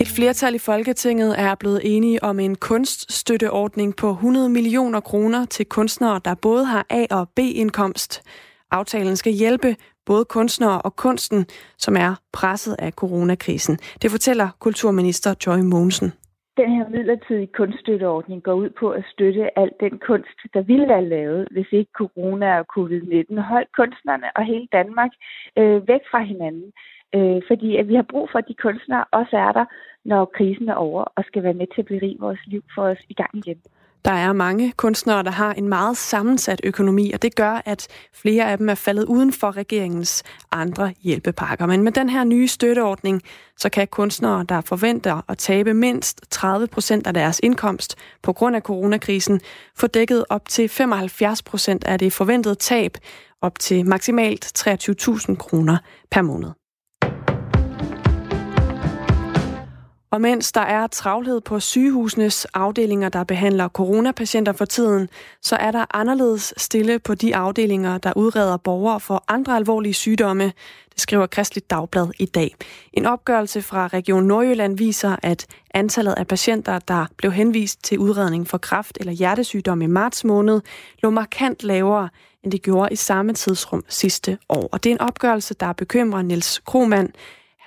Et flertal i Folketinget er blevet enige om en kunststøtteordning på 100 millioner kroner til kunstnere, der både har A- og B-indkomst. Aftalen skal hjælpe både kunstnere og kunsten, som er presset af coronakrisen. Det fortæller kulturminister Joy Mogensen. Den her midlertidige kunststøtteordning går ud på at støtte al den kunst, der ville være lavet, hvis ikke corona og covid-19 holdt kunstnerne og hele Danmark øh, væk fra hinanden. Øh, fordi at vi har brug for, at de kunstnere også er der, når krisen er over, og skal være med til at berige vores liv for os i gang igen. Der er mange kunstnere, der har en meget sammensat økonomi, og det gør, at flere af dem er faldet uden for regeringens andre hjælpepakker. Men med den her nye støtteordning, så kan kunstnere, der forventer at tabe mindst 30 procent af deres indkomst på grund af coronakrisen, få dækket op til 75 procent af det forventede tab, op til maksimalt 23.000 kroner per måned. Og mens der er travlhed på sygehusenes afdelinger, der behandler coronapatienter for tiden, så er der anderledes stille på de afdelinger, der udreder borgere for andre alvorlige sygdomme. Det skriver Kristligt Dagblad i dag. En opgørelse fra Region Nordjylland viser, at antallet af patienter, der blev henvist til udredning for kræft eller hjertesygdom i marts måned, lå markant lavere, end det gjorde i samme tidsrum sidste år. Og det er en opgørelse, der bekymrer Niels Krohmann,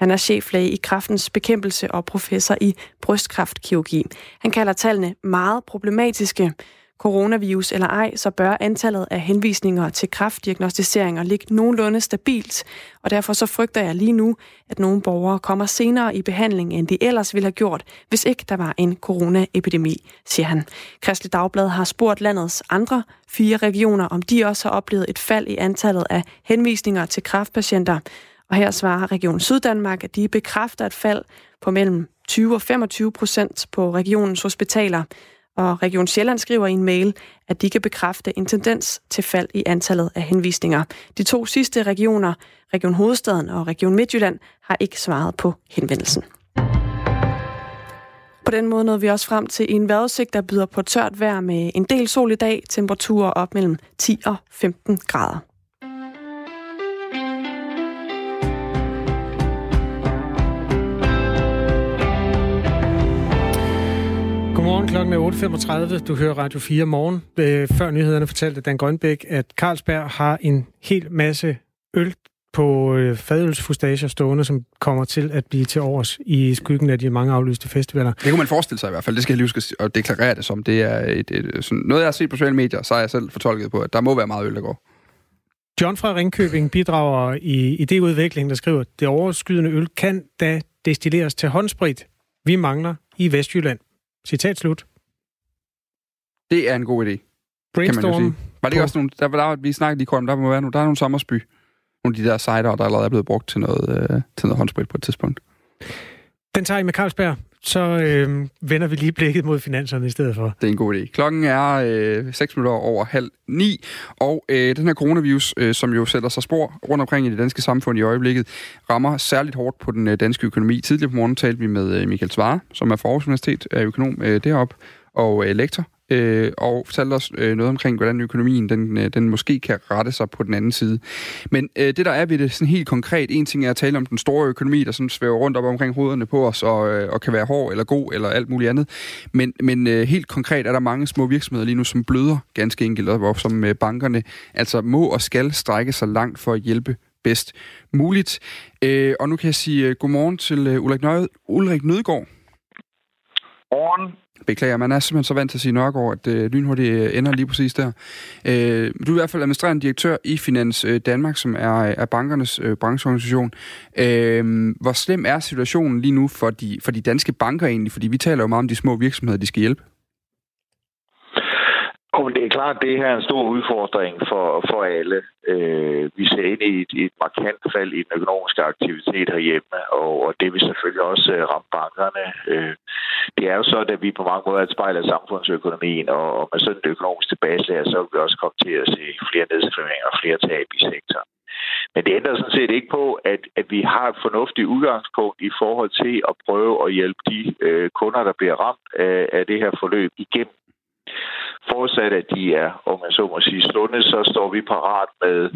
han er cheflæge i kraftens bekæmpelse og professor i brystkræftkirurgi. Han kalder tallene meget problematiske. coronavirus eller ej, så bør antallet af henvisninger til kraftdiagnostiseringer ligge nogenlunde stabilt, og derfor så frygter jeg lige nu, at nogle borgere kommer senere i behandling, end de ellers ville have gjort, hvis ikke der var en coronaepidemi, siger han. Kristelig Dagblad har spurgt landets andre fire regioner, om de også har oplevet et fald i antallet af henvisninger til kraftpatienter. Og her svarer Region Syddanmark, at de bekræfter et fald på mellem 20 og 25 procent på regionens hospitaler. Og Region Sjælland skriver i en mail, at de kan bekræfte en tendens til fald i antallet af henvisninger. De to sidste regioner, Region Hovedstaden og Region Midtjylland, har ikke svaret på henvendelsen. På den måde nåede vi også frem til en vejrudsigt, der byder på tørt vejr med en del sol i dag, temperaturer op mellem 10 og 15 grader. Godmorgen, klokken er 8.35. Du hører Radio 4 morgen. Øh, før nyhederne fortalte Dan Grønbæk, at Carlsberg har en hel masse øl på øh, fadølsfustager stående, som kommer til at blive til års i skyggen af de mange aflyste festivaler. Det kunne man forestille sig i hvert fald. Det skal jeg lige huske at deklarere det som. Det er et, et, sådan, noget, jeg har set på sociale medier, så har jeg selv fortolket på, at der må være meget øl, der går. John fra Ringkøbing bidrager i idéudviklingen, der skriver, det overskydende øl kan da destilleres til håndsprit. Vi mangler i Vestjylland. Citat slut. Det er en god idé. Brainstorm. Kan man jo sige. Var det ikke også nogle, der, der, vi snakkede lige kort om, der må være nogle, der er nogle sommersby. Nogle af de der cider, der allerede er blevet brugt til noget, øh, til noget håndsprit på et tidspunkt. Den tager I med Carlsberg. Så øh, vender vi lige blikket mod finanserne i stedet for. Det er en god idé. Klokken er øh, 6 minutter over halv ni, og øh, den her coronavirus, øh, som jo sætter sig spor rundt omkring i det danske samfund i øjeblikket, rammer særligt hårdt på den øh, danske økonomi. Tidligere på morgen talte vi med øh, Michael Svare, som er fra Aarhus Universitet, er økonom øh, deroppe, og øh, lektor øh, og fortalte os øh, noget omkring, hvordan økonomien den, øh, den måske kan rette sig på den anden side. Men øh, det, der er ved det sådan helt konkret, en ting er at tale om den store økonomi, der sådan svæver rundt op omkring hovederne på os, og, øh, og kan være hård eller god eller alt muligt andet. Men, men øh, helt konkret er der mange små virksomheder lige nu, som bløder ganske enkelt, og som øh, bankerne altså må og skal strække sig langt for at hjælpe bedst muligt. Øh, og nu kan jeg sige øh, godmorgen til øh, Ulrik, Nød, Ulrik Nødgaard. Morgen. Beklager, man er simpelthen så vant til at sige Nørgaard, at øh, lynhurtigt øh, ender lige præcis der. Øh, du er i hvert fald administrerende direktør i Finans øh, Danmark, som er, er bankernes øh, brancheorganisation. Øh, hvor slem er situationen lige nu for de, for de danske banker egentlig? Fordi vi taler jo meget om de små virksomheder, de skal hjælpe. Og det er klart, at det her er en stor udfordring for, for alle. Øh, vi ser ind i et, et markant fald i den økonomiske aktivitet herhjemme, og, og det vil selvfølgelig også øh, ramme bankerne. Øh, det er jo så, at vi på mange måder er et spejl af samfundsøkonomien, og, og med sådan et økonomisk tilbageslag, så vil vi også komme til at se flere nedskrivninger og flere tab i sektoren. Men det ændrer sådan set ikke på, at, at vi har et fornuftigt udgangspunkt i forhold til at prøve at hjælpe de øh, kunder, der bliver ramt af, af det her forløb igennem Forudsat at de er, om man så må sige, sunde, så står vi parat med,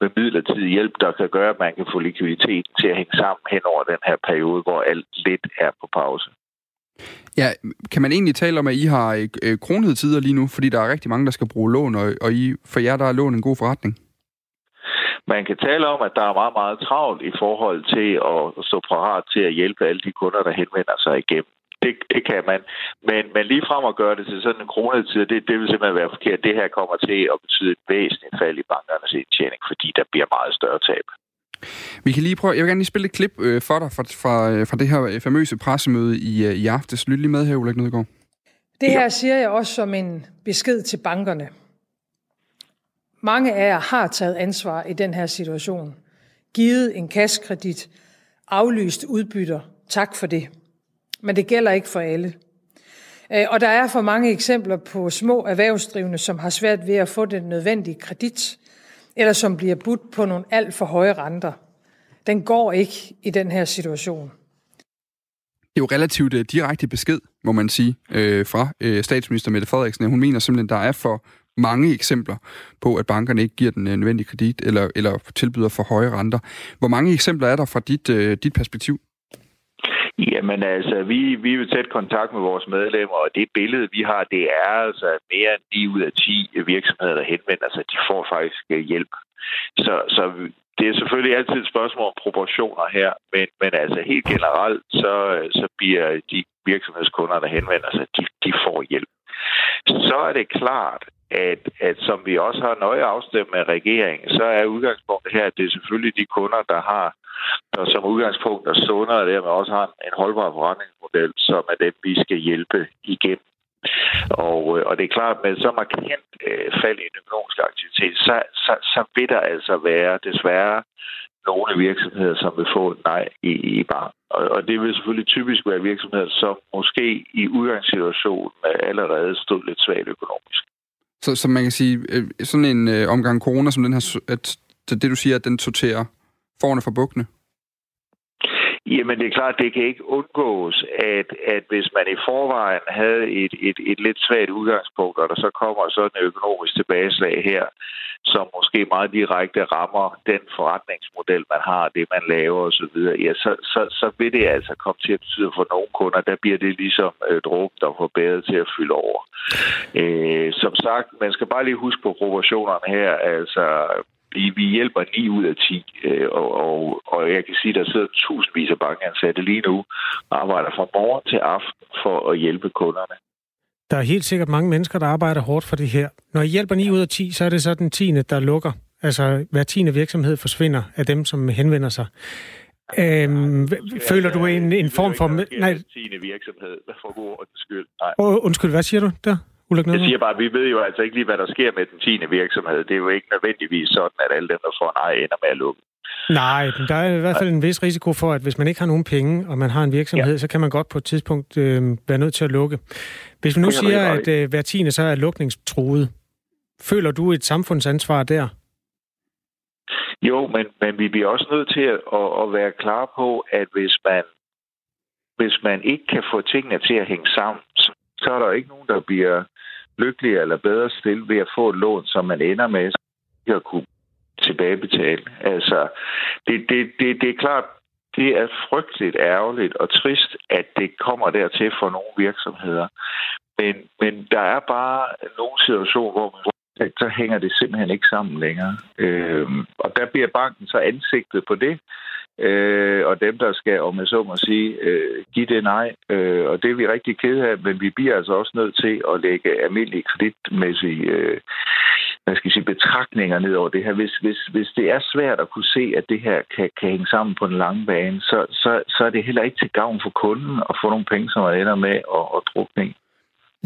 med midlertidig hjælp, der kan gøre, at man kan få likviditeten til at hænge sammen hen over den her periode, hvor alt lidt er på pause. Ja, kan man egentlig tale om, at I har øh, kronede tider lige nu, fordi der er rigtig mange, der skal bruge lån, og, og I, for jer der er lån en god forretning? Man kan tale om, at der er meget, meget travlt i forhold til at stå parat til at hjælpe alle de kunder, der henvender sig igennem det, det kan man. Men, men lige frem at gøre det til sådan en kronetid, det, det vil simpelthen være forkert. Det her kommer til at betyde et væsentligt fald i bankernes indtjening, fordi der bliver meget større tab. Vi kan lige prøve, jeg vil gerne lige spille et klip øh, for dig fra, fra, øh, fra det her famøse pressemøde i, øh, i aftes. Lyt lige med her, Ulrik Nødgaard. Det her siger jeg også som en besked til bankerne. Mange af jer har taget ansvar i den her situation. Givet en kaskredit, aflyst udbytter. Tak for det men det gælder ikke for alle. Øh, og der er for mange eksempler på små erhvervsdrivende, som har svært ved at få den nødvendige kredit, eller som bliver budt på nogle alt for høje renter. Den går ikke i den her situation. Det er jo relativt øh, direkte besked, må man sige, øh, fra øh, statsminister Mette Frederiksen. Hun mener simpelthen, at der er for mange eksempler på, at bankerne ikke giver den øh, nødvendige kredit eller, eller tilbyder for høje renter. Hvor mange eksempler er der fra dit, dit perspektiv? Jamen altså, vi, vi vil tæt kontakt med vores medlemmer, og det billede, vi har, det er altså mere end 9 ud af 10 virksomheder, der henvender sig. De får faktisk øh, hjælp. Så, så det er selvfølgelig altid et spørgsmål om proportioner her, men, men altså helt generelt, så, øh, så bliver de virksomhedskunder, der henvender sig, de, de får hjælp. så er det klart, at, at som vi også har nøje afstemt med regeringen, så er udgangspunktet her, at det er selvfølgelig de kunder, der har der som udgangspunkt er sundere, og dermed også har en holdbar forretningsmodel, som er dem, vi skal hjælpe igennem. Og, øh, og det er klart, at med så markant øh, fald i den økonomiske aktivitet, så, så, så vil der altså være desværre nogle virksomheder, som vil få et nej i, i bar. Og, og det vil selvfølgelig typisk være virksomheder, som måske i udgangssituationen allerede stod lidt svagt økonomisk. Så, så man kan sige, øh, sådan en øh, omgang corona som den her, at det du siger, at den sorterer forne fra bukkene? Jamen, det er klart, det kan ikke undgås, at, at hvis man i forvejen havde et, et, et lidt svagt udgangspunkt, og der så kommer sådan en økonomisk tilbageslag her, som måske meget direkte rammer den forretningsmodel, man har, det man laver osv., ja, så, så, så vil det altså komme til at betyde for nogle kunder, der bliver det ligesom øh, dråb, der får til at fylde over. Øh, som sagt, man skal bare lige huske på proportionerne her. Altså, vi, vi hjælper 9 ud af 10, øh, og, og, og jeg kan sige, at der sidder tusindvis af bankansatte lige nu og arbejder fra morgen til aften for at hjælpe kunderne. Der er helt sikkert mange mennesker, der arbejder hårdt for det her. Når I hjælper 9 ud af 10, så er det så den 10. der lukker. Altså hver 10. virksomhed forsvinder af dem, som henvender sig. Øhm, føler du en, en form for... Nej. 10. virksomhed, for god ordens skyld. Nej. Undskyld, hvad siger du der? Ulrik Jeg siger bare, at vi ved jo altså ikke lige, hvad der sker med den 10. virksomhed. Det er jo ikke nødvendigvis sådan, at alle dem, der får nej, ender med at lukke. Nej, der er i hvert fald en vis risiko for, at hvis man ikke har nogen penge, og man har en virksomhed, ja. så kan man godt på et tidspunkt øh, være nødt til at lukke. Hvis vi nu siger, at øh, hver tiende så er lukningstruet, føler du et samfundsansvar der? Jo, men, men vi bliver også nødt til at, at, at være klar på, at hvis man, hvis man ikke kan få tingene til at hænge sammen, så er der ikke nogen, der bliver lykkeligere eller bedre stillet ved at få et lån, som man ender med at kunne tilbagebetale. Altså, det, det, det, det er klart, det er frygteligt ærgerligt og trist, at det kommer dertil for nogle virksomheder. Men, men der er bare nogle situationer, hvor så hænger det simpelthen ikke sammen længere. Øh, og der bliver banken så ansigtet på det, øh, og dem, der skal, om jeg så må sige, øh, give det nej. Øh, og det er vi rigtig kede af, men vi bliver altså også nødt til at lægge almindelige kreditmæssige øh, hvad skal jeg sige, betragtninger ned over det her. Hvis, hvis, hvis det er svært at kunne se, at det her kan, kan hænge sammen på den lange bane, så, så, så er det heller ikke til gavn for kunden at få nogle penge, som er ender med at, at drukne i.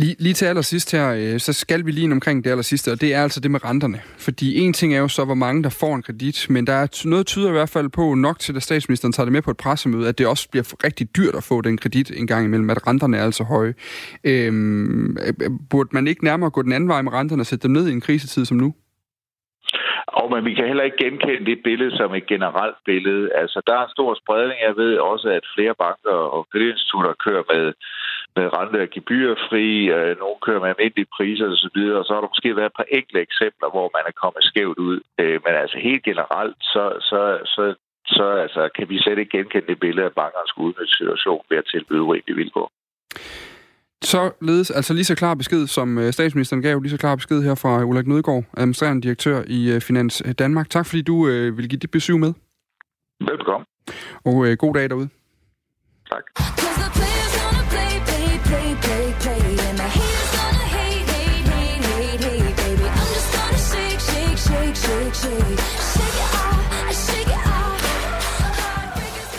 Lige, lige til allersidst her, øh, så skal vi lige omkring det allersidste, og det er altså det med renterne. Fordi en ting er jo så, hvor mange der får en kredit, men der er noget tyder i hvert fald på nok til, at statsministeren tager det med på et pressemøde, at det også bliver rigtig dyrt at få den kredit en gang imellem, at renterne er altså høje. Øhm, øh, øh, burde man ikke nærmere gå den anden vej med renterne og sætte dem ned i en krisetid som nu? Og men vi kan heller ikke genkende det billede som et generelt billede. Altså, der er en stor spredning. Jeg ved også, at flere banker og kreditinstitutter kører med med rente og gebyrfri, øh, nogle kører med almindelige priser osv., og så har der måske været et par enkle eksempler, hvor man er kommet skævt ud. Øh, men altså helt generelt, så, så, så, så altså, kan vi slet ikke genkende det billede, at bankerne skulle udnytte situationen ved at tilbyde urimelige vilkår. Så ledes altså lige så klar besked, som øh, statsministeren gav, lige så klar besked her fra Ulrik Nødgaard, administrerende direktør i øh, Finans Danmark. Tak fordi du øh, vil give dit besøg med. Velkommen. Og øh, god dag derude. Tak.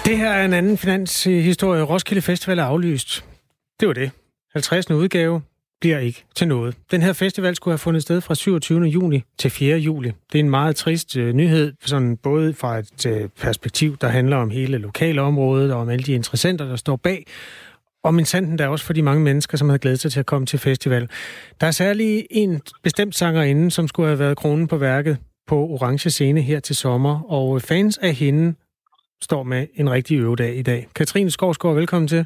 Det her er en anden finanshistorie. Roskilde Festival er aflyst. Det var det. 50. udgave bliver ikke til noget. Den her festival skulle have fundet sted fra 27. juni til 4. juli. Det er en meget trist øh, nyhed, sådan både fra et øh, perspektiv, der handler om hele lokalområdet og om alle de interessenter, der står bag, og min sanden der også for de mange mennesker, som havde glædet sig til at komme til festival. Der er særlig en bestemt sangerinde, som skulle have været kronen på værket på Orange Scene her til sommer, og fans af hende står med en rigtig øvedag i dag. Katrine Skovsgaard, velkommen til.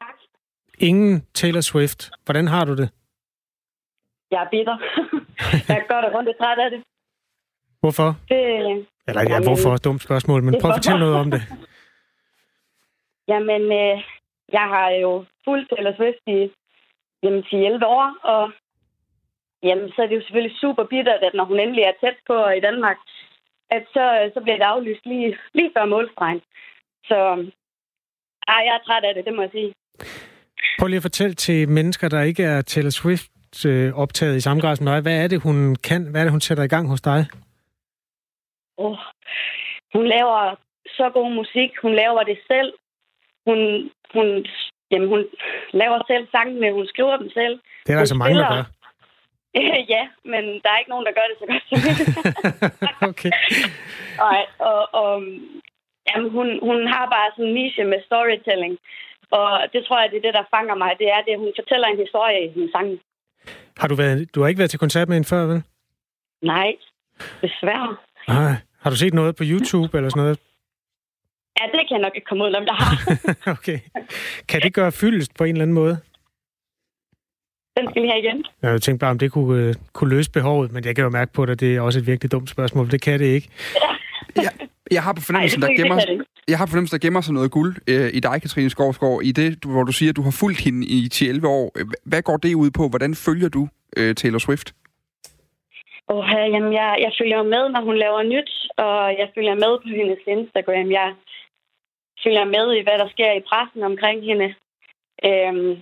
Tak. Ingen Taylor Swift. Hvordan har du det? Jeg er bitter. jeg gør det rundt træt af det. Hvorfor? Det, Eller ja, hvorfor? Dumt spørgsmål, men prøv at fortælle noget om det. Jamen, øh, jeg har jo fulgt Taylor Swift i jamen, 10-11 år, og jamen, så er det jo selvfølgelig super bittert, at når hun endelig er tæt på i Danmark, at så, så bliver det aflyst lige, lige før målstregen. Så ej, jeg er træt af det, det må jeg sige. Prøv lige at fortælle til mennesker, der ikke er Taylor Swift øh, optaget i samme grad som dig. Hvad er det, hun kan? Hvad er det, hun sætter i gang hos dig? Oh, hun laver så god musik. Hun laver det selv. Hun, hun, jamen, hun laver selv sangene. Hun skriver dem selv. Det er der altså mange, der gør. ja, men der er ikke nogen, der gør det så godt som okay. Nej, og, og jamen, hun, hun har bare sådan en niche med storytelling. Og det tror jeg, det er det, der fanger mig. Det er det, hun fortæller en historie i sin sang. Har du, været, du har ikke været til koncert med hende før, vel? Nej, desværre. Nej. Har du set noget på YouTube eller sådan noget? Ja, det kan jeg nok ikke komme ud, om der har. okay. Kan det gøre fyldest på en eller anden måde? Den skal vi have igen. Jeg tænkte bare, om det kunne, uh, kunne løse behovet, men jeg kan jo mærke på dig, det er også et virkelig dumt spørgsmål. Det kan det ikke. Ja. jeg, jeg har på fornemmelsen, der gemmer, jeg har fornemmelsen, der gemmer sig noget guld øh, i dig, Katrine Skovsgaard, i det, hvor du siger, at du har fulgt hende i 10-11 år. Hvad går det ud på? Hvordan følger du øh, Taylor Swift? Oh, jamen, jeg, jeg følger med, når hun laver nyt, og jeg følger med på hendes Instagram. Jeg følger med i, hvad der sker i pressen omkring hende. Øhm,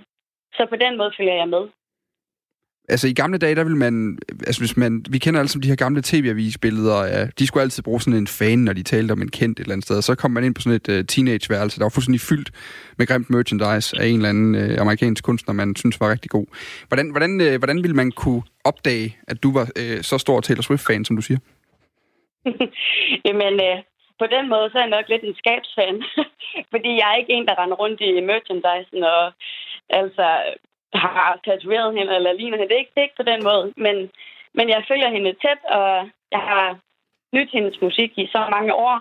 så på den måde følger jeg med. Altså i gamle dage, der vil man, altså hvis man, vi kender alle sammen de her gamle tv-avisbilleder Ja, de skulle altid bruge sådan en fan, når de talte om en kendt et eller andet sted, og så kom man ind på sådan et uh, teenageværelse, der var fuldstændig fyldt med grimt merchandise af en eller anden uh, amerikansk kunstner, man synes var rigtig god. Hvordan, hvordan, uh, hvordan ville man kunne opdage, at du var uh, så stor Taylor Swift-fan, som du siger? Jamen, uh, på den måde, så er jeg nok lidt en skabsfan. Fordi jeg er ikke en, der render rundt i merchandisen og altså har tatoveret hende eller ligner hende. Det er ikke, det er ikke på den måde. Men, men jeg følger hende tæt, og jeg har nydt hendes musik i så mange år,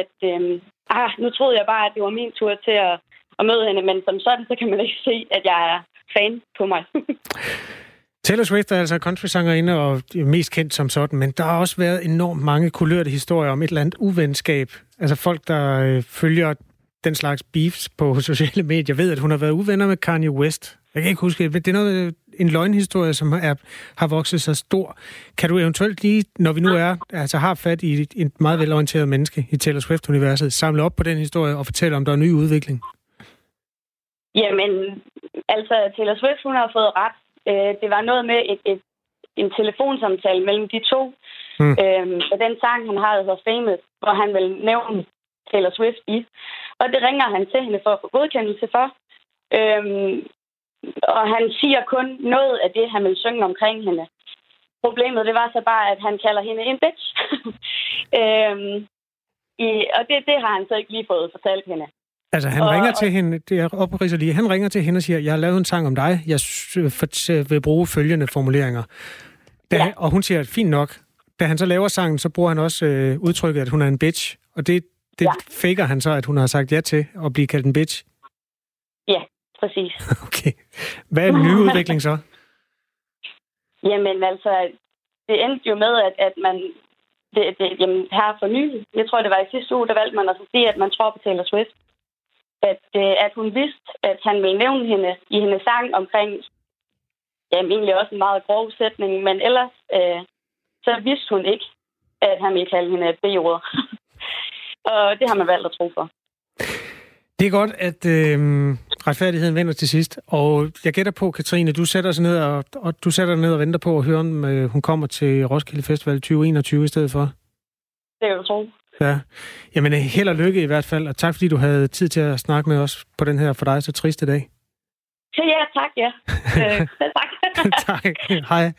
at øhm, ah, nu troede jeg bare, at det var min tur til at, at møde hende. Men som sådan, så kan man ikke se, at jeg er fan på mig. Taylor Swift er altså country-sangerinde og mest kendt som sådan, men der har også været enormt mange kulørte historier om et eller andet uvenskab. Altså folk, der øh, følger den slags beefs på sociale medier, ved, at hun har været uvenner med Kanye West. Jeg kan ikke huske, det er noget, en løgnhistorie, som er, har vokset så stor. Kan du eventuelt lige, når vi nu er, altså har fat i et meget velorienteret menneske i Taylor Swift-universet, samle op på den historie og fortælle, om der er ny udvikling? Jamen, altså Taylor Swift, hun har fået ret. Øh, det var noget med et, et, en telefonsamtale mellem de to. Mm. Øhm, og den sang, han har, der Famous, hvor han vil nævne Taylor Swift i. Og det ringer han til hende for at få godkendelse for. Øhm, og han siger kun noget af det, han vil synge omkring hende. Problemet, det var så bare, at han kalder hende en bitch. øhm, i, og det, det har han så ikke lige fået fortalt hende. Altså, han og, ringer til hende, det er opridser lige, han ringer til hende og siger, jeg har lavet en sang om dig, jeg vil bruge følgende formuleringer. Da, ja. Og hun siger, fint nok. Da han så laver sangen, så bruger han også øh, udtrykket, at hun er en bitch. Og det, det ja. faker han så, at hun har sagt ja til at blive kaldt en bitch. Ja, præcis. okay. Hvad er den nye udvikling så? Jamen altså, det endte jo med, at, at man det, det, jamen, her for nylig, jeg tror, det var i sidste uge, der valgte man at sige, at man tror på Taylor Swift at, øh, at hun vidste, at han ville nævne hende i hendes sang omkring, jamen egentlig også en meget grov sætning, men ellers øh, så vidste hun ikke, at han ville kalde hende b og det har man valgt at tro for. Det er godt, at øh, retfærdigheden vender til sidst. Og jeg gætter på, Katrine, du sætter sig ned og, og, du sætter ned og venter på at høre, om øh, hun kommer til Roskilde Festival 2021 i stedet for. Det er jo tro. Ja, jamen held og lykke i hvert fald, og tak fordi du havde tid til at snakke med os på den her for dig så triste dag. Ja, tak, ja. Øh, tak. tak. Hej.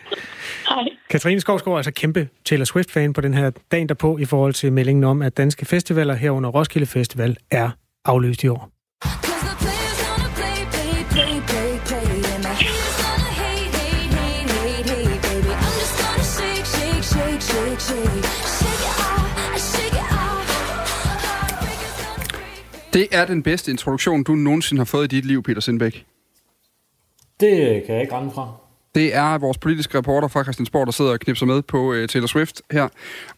Hej. Katrine Skovsgaard er altså kæmpe Taylor Swift-fan på den her dagen derpå i forhold til meldingen om, at danske festivaler herunder Roskilde Festival er afløst i år. Det er den bedste introduktion, du nogensinde har fået i dit liv, Peter Sindbæk. Det kan jeg ikke rende fra. Det er vores politiske reporter fra Christiansborg, der sidder og knipser med på uh, Taylor Swift her.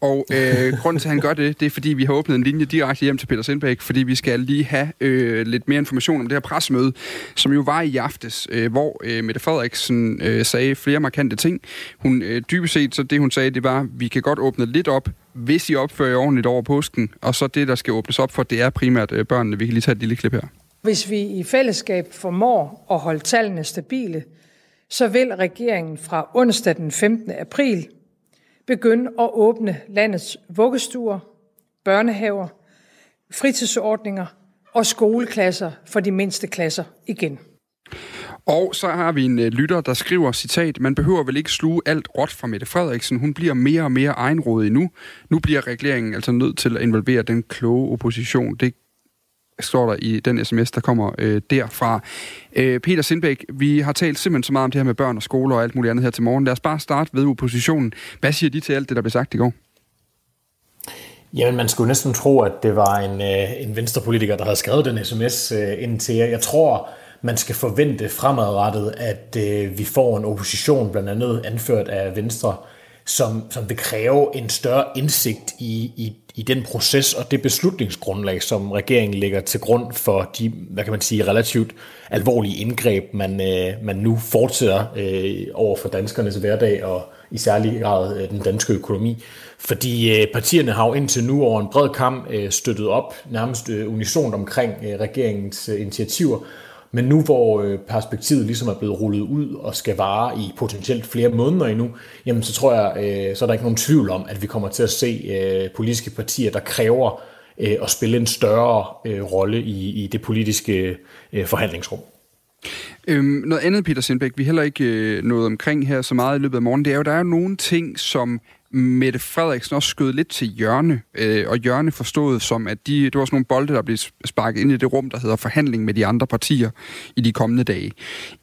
Og uh, grunden til, at han gør det, det er, fordi vi har åbnet en linje direkte hjem til Peter Sindbæk, fordi vi skal lige have uh, lidt mere information om det her pressemøde, som jo var i aftes, uh, hvor uh, Mette Frederiksen uh, sagde flere markante ting. Hun uh, dybest set, så det hun sagde, det var, vi kan godt åbne lidt op, hvis I opfører jer ordentligt over påsken, og så det, der skal åbnes op for, det er primært øh, børnene. Vi kan lige tage et lille klip her. Hvis vi i fællesskab formår at holde tallene stabile, så vil regeringen fra onsdag den 15. april begynde at åbne landets vuggestuer, børnehaver, fritidsordninger og skoleklasser for de mindste klasser igen. Og så har vi en øh, lytter, der skriver, citat, man behøver vel ikke sluge alt råt fra Mette Frederiksen. Hun bliver mere og mere egenrådig nu. Nu bliver regeringen altså nødt til at involvere den kloge opposition. Det står der i den sms, der kommer øh, derfra. Øh, Peter Sindbæk, vi har talt simpelthen så meget om det her med børn og skoler og alt muligt andet her til morgen. Lad os bare starte ved oppositionen. Hvad siger de til alt det, der blev sagt i går? Jamen, man skulle næsten tro, at det var en, øh, en venstrepolitiker, der havde skrevet den sms øh, ind til jer. Jeg tror, man skal forvente fremadrettet, at øh, vi får en opposition, blandt andet anført af Venstre, som, som vil kræve en større indsigt i, i, i den proces og det beslutningsgrundlag, som regeringen lægger til grund for de, hvad kan man sige, relativt alvorlige indgreb, man, øh, man nu fortsætter øh, over for danskernes hverdag og i særlig grad øh, den danske økonomi. Fordi øh, partierne har jo indtil nu over en bred kamp øh, støttet op nærmest øh, unisont omkring øh, regeringens øh, initiativer, men nu hvor øh, perspektivet ligesom er blevet rullet ud og skal vare i potentielt flere måneder endnu, jamen så tror jeg, øh, så er der ikke nogen tvivl om, at vi kommer til at se øh, politiske partier, der kræver at spille en større rolle i, i det politiske forhandlingsrum. Øhm, noget andet, Peter Sindbæk, vi heller ikke øh, omkring her så meget i løbet af morgen, det er jo, der er jo nogle ting, som Mette Frederiksen også skød lidt til hjørne, øh, og hjørne forstået som, at de, det var sådan nogle bolde, der blev sparket ind i det rum, der hedder forhandling med de andre partier i de kommende dage.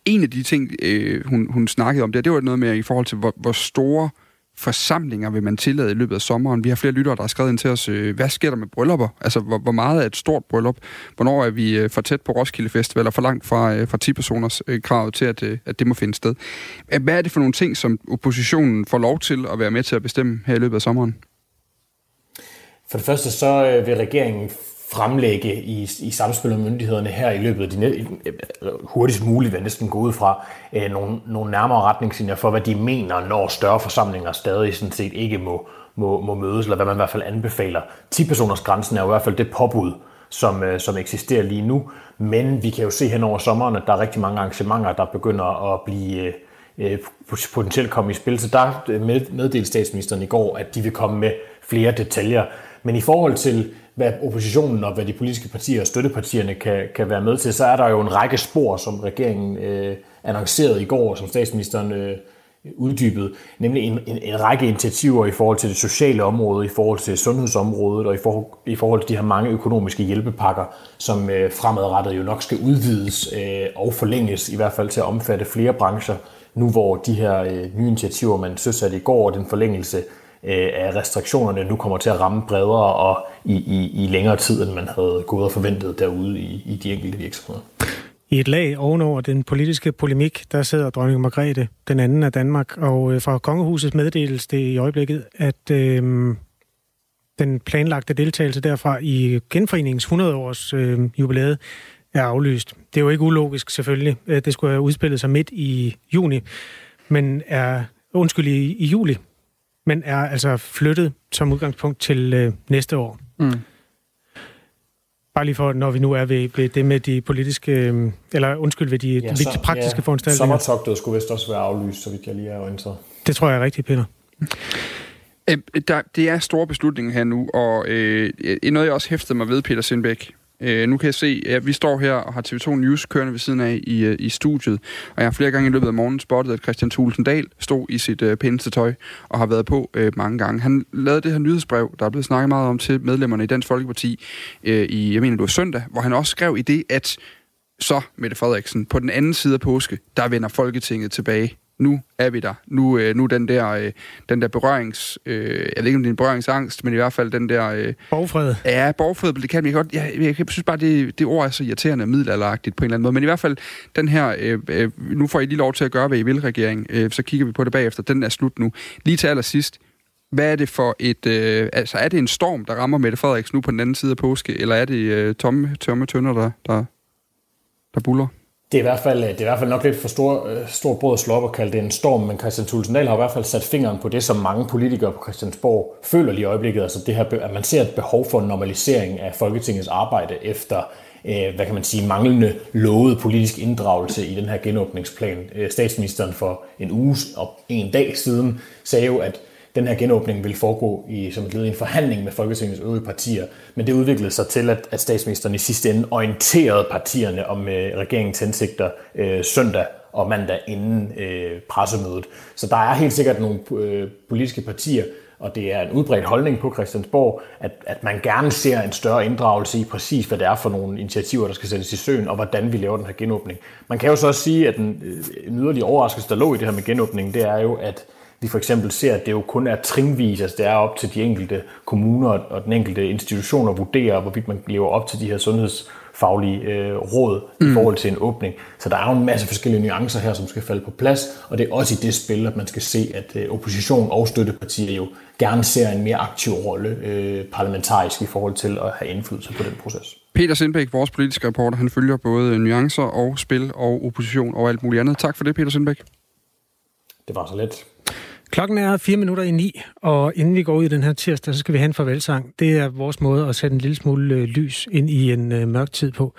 En af de ting, øh, hun, hun snakkede om, det, det var noget med i forhold til, hvor, hvor store forsamlinger vil man tillade i løbet af sommeren? Vi har flere lyttere, der har skrevet ind til os, øh, hvad sker der med bryllupper? Altså, hvor, hvor meget er et stort bryllup? Hvornår er vi øh, for tæt på Roskilde Festival, og for langt fra, øh, fra 10-personers øh, krav til, at, øh, at det må finde sted? Hvad er det for nogle ting, som oppositionen får lov til at være med til at bestemme her i løbet af sommeren? For det første så øh, vil regeringen fremlægge i, i samspil med myndighederne her i løbet af de hurtigst muligt, vil næsten gå ud fra, øh, nogle, nogle nærmere retningslinjer for, hvad de mener, når større forsamlinger stadig sådan set ikke må, må, må mødes, eller hvad man i hvert fald anbefaler. 10-personers grænsen er jo i hvert fald det påbud, som, øh, som eksisterer lige nu, men vi kan jo se hen over sommeren, at der er rigtig mange arrangementer, der begynder at blive øh, øh potentielt komme i spil. Så der øh, meddelte statsministeren i går, at de vil komme med flere detaljer. Men i forhold til hvad oppositionen og hvad de politiske partier og støttepartierne kan, kan være med til, så er der jo en række spor, som regeringen øh, annoncerede i går, som statsministeren øh, uddybede, nemlig en, en, en række initiativer i forhold til det sociale område, i forhold til sundhedsområdet og i forhold, i forhold til de her mange økonomiske hjælpepakker, som øh, fremadrettet jo nok skal udvides øh, og forlænges, i hvert fald til at omfatte flere brancher, nu hvor de her øh, nye initiativer, man søsatte i går, og den forlængelse Øh, af restriktionerne nu kommer til at ramme bredere og i, i, i længere tid, end man havde gået og forventet derude i, i de enkelte virksomheder. I et lag ovenover den politiske polemik, der sidder dronning Margrethe, den anden af Danmark, og øh, fra kongehusets meddeles det i øjeblikket, at øh, den planlagte deltagelse derfra i genforeningens 100-års øh, jubilæet er aflyst. Det er jo ikke ulogisk selvfølgelig. Øh, det skulle have udspillet sig midt i juni, men er undskyld i, i juli, men er altså flyttet som udgangspunkt til øh, næste år. Mm. Bare lige for, når vi nu er ved, ved det med de politiske, øh, eller undskyld, ved de, ja, så, de praktiske ja, foranstaltninger. Sommertogtet skulle vist også være aflyst, så vi kan lige er orienteret. Det tror jeg er rigtigt, Peter. Øh, der, det er store beslutninger her nu, og øh, noget, jeg også hæftede mig ved, Peter Sindbæk, Øh, nu kan jeg se, at vi står her og har TV2 News kørende ved siden af i, øh, i studiet, og jeg har flere gange i løbet af morgenen spottet, at Christian Thulesen Dahl stod i sit øh, pæneste tøj og har været på øh, mange gange. Han lavede det her nyhedsbrev, der er blevet snakket meget om til medlemmerne i Dansk Folkeparti øh, i, jeg mener det var søndag, hvor han også skrev i det, at så, Mette Frederiksen, på den anden side af påske, der vender Folketinget tilbage nu er vi der. Nu, øh, nu den der, øh, den der berørings... Øh, jeg ved ikke, om det er en berøringsangst, men i hvert fald den der... Øh, borgfred. Ja, borgfred, det kan jeg godt... Jeg, jeg, jeg synes bare, det, det ord er så irriterende middelalderagtigt på en eller anden måde. Men i hvert fald, den her... Øh, øh, nu får I lige lov til at gøre, hvad I vil, regering. Øh, så kigger vi på det bagefter. Den er slut nu. Lige til allersidst. Hvad er det for et... Øh, altså, er det en storm, der rammer Mette Frederiksen nu på den anden side af påske, eller er det øh, tomme, tomme tønder, der, der, der buller? Det er, i hvert fald, øh, det er i hvert fald nok lidt for stor, øh, stor brød at slå op og kalde det en storm, men Christian Tulsendal har i hvert fald sat fingeren på det, som mange politikere på Christiansborg føler lige i øjeblikket, altså det her, at man ser et behov for en normalisering af Folketingets arbejde efter øh, hvad kan man sige, manglende lovet politisk inddragelse i den her genåbningsplan. Statsministeren for en uge og en dag siden sagde jo, at den her genåbning vil foregå i, som et led i en forhandling med Folketingets øvrige partier. Men det udviklede sig til, at, at statsministeren i sidste ende orienterede partierne om øh, regeringens hensigter øh, søndag og mandag inden øh, pressemødet. Så der er helt sikkert nogle øh, politiske partier, og det er en udbredt holdning på Christiansborg, at, at man gerne ser en større inddragelse i præcis, hvad det er for nogle initiativer, der skal sættes i søen, og hvordan vi laver den her genåbning. Man kan jo så også sige, at den, øh, en yderligere overraskelse, der lå i det her med genåbningen, det er jo, at vi for eksempel ser, at det jo kun er trinvis, altså det er op til de enkelte kommuner og den enkelte institution at vurdere, hvorvidt man lever op til de her sundhedsfaglige øh, råd mm. i forhold til en åbning. Så der er jo en masse forskellige nuancer her, som skal falde på plads, og det er også i det spil, at man skal se, at øh, opposition og støttepartier jo gerne ser en mere aktiv rolle øh, parlamentarisk i forhold til at have indflydelse på den proces. Peter Sindbæk, vores politiske reporter, han følger både nuancer og spil og opposition og alt muligt andet. Tak for det, Peter Sindbæk. Det var så let. Klokken er fire minutter i ni, og inden vi går ud i den her tirsdag, så skal vi have en farvelsang. Det er vores måde at sætte en lille smule øh, lys ind i en øh, mørk tid på.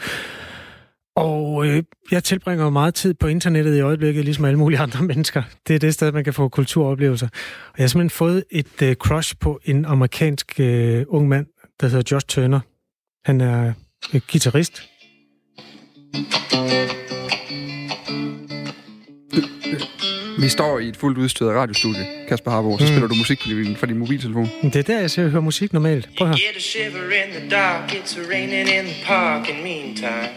Og øh, jeg tilbringer jo meget tid på internettet i øjeblikket, ligesom alle mulige andre mennesker. Det er det sted, man kan få kulturoplevelser. Og jeg har simpelthen fået et øh, crush på en amerikansk øh, ung mand, der hedder Josh Turner. Han er øh, guitarist. Øh, øh. Vi står i et fuldt udstyret radiostudie, Kasper Harbo, så mm. spiller du musik fra din, fra din mobiltelefon. Det er der, jeg ser hører musik normalt. Prøv at høre. Get a shiver in the dark, it's raining in the park in meantime.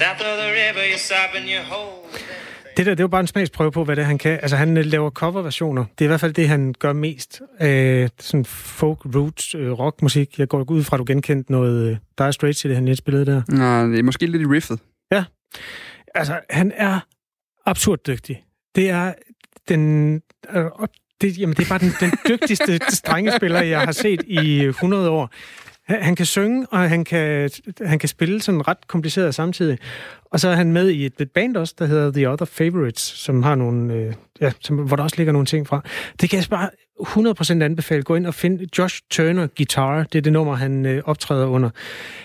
South of the river, you're sopping your hole. Det der, det var bare en smagsprøve på, hvad det han kan. Altså, han øh, laver coverversioner. Det er i hvert fald det, han gør mest. Øh, sådan folk, roots, øh, rockmusik. Jeg går ud fra, at du genkendte noget øh, Dire Straits i det, han lige spillede der. Nej, det er måske lidt i riffet. Ja. Altså, han er absurd dygtig. Det er den... Øh, det, jamen, det er bare den, den dygtigste strengespiller, jeg har set i 100 år. Han kan synge, og han kan, han kan spille sådan ret kompliceret samtidig. Og så er han med i et, et band også, der hedder The Other Favorites, som har nogle, øh, ja, som, hvor der også ligger nogle ting fra. Det kan jeg bare 100% anbefale. Gå ind og find Josh Turner Guitar. Det er det nummer, han øh, optræder under.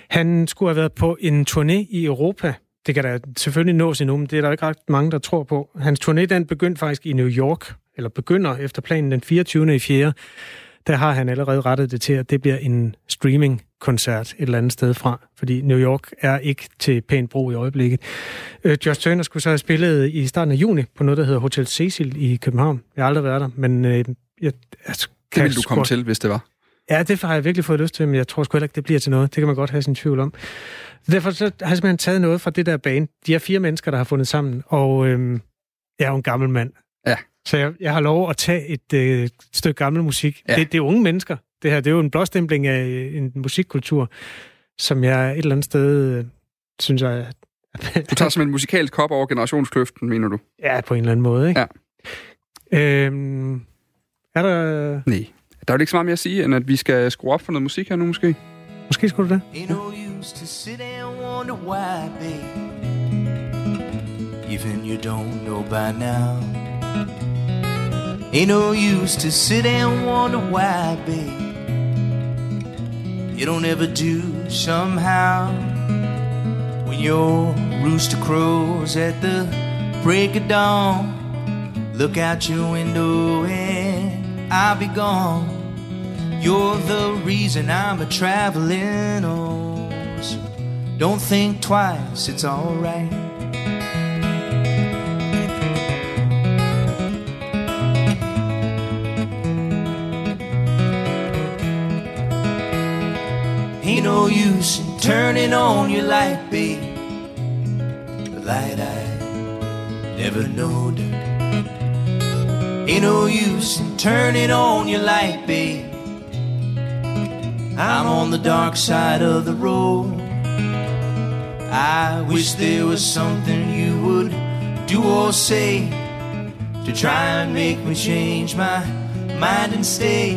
Han skulle have været på en turné i Europa det kan da selvfølgelig nås endnu, men det er der ikke ret mange, der tror på. Hans turné, den begyndte faktisk i New York, eller begynder efter planen den 24. i 4. Der har han allerede rettet det til, at det bliver en streaming-koncert et eller andet sted fra, fordi New York er ikke til pænt brug i øjeblikket. Øh, Josh Turner skulle så have spillet i starten af juni på noget, der hedder Hotel Cecil i København. Jeg har aldrig været der, men øh, jeg, altså, det ville du komme til, hvis det var. Ja, det har jeg virkelig fået lyst til, men jeg tror sgu heller ikke, det bliver til noget. Det kan man godt have sin tvivl om. Derfor så har jeg simpelthen taget noget fra det der bane. De er fire mennesker, der har fundet sammen, og øhm, jeg er jo en gammel mand. Ja. Så jeg, jeg har lov at tage et øh, stykke gammel musik. Ja. Det, det er unge mennesker. Det her det er jo en blåstempling af øh, en musikkultur, som jeg et eller andet sted øh, synes jeg... du tager som en musikalsk kop over generationskløften, mener du? Ja, på en eller anden måde, ikke? Ja. Øhm, er der... Nej. Der er jo ikke så meget mere at sige, end at vi skal skrue op for noget musik her nu, måske. Måske skulle du det. Ain't no use to sit and wonder why, babe. Even you don't know by now. Ain't no use to sit and wonder why, babe. You don't ever do somehow. When your rooster crows at the break of dawn, look out your window and I'll be gone. You're the reason I'm a traveling on. Don't think twice, it's alright. Ain't no use in turning on your light, babe. The light I never knowed. Ain't no use in turning on your light, babe. I'm on the dark side of the road. I wish there was something you would do or say to try and make me change my mind and stay.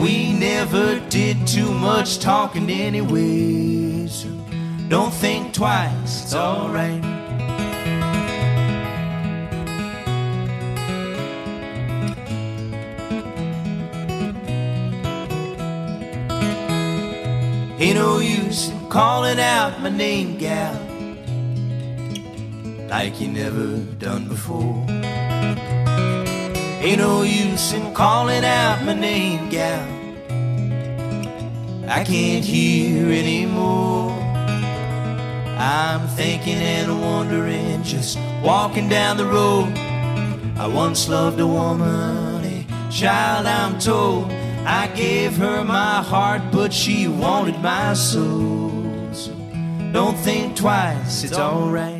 We never did too much talking anyway. Don't think twice, it's alright. Ain't no use in calling out my name, gal, like you never done before. Ain't no use in calling out my name, gal. I can't hear anymore. I'm thinking and wondering, just walking down the road. I once loved a woman, a child, I'm told. I gave her my heart, but she wanted my soul. So don't think twice, it's alright.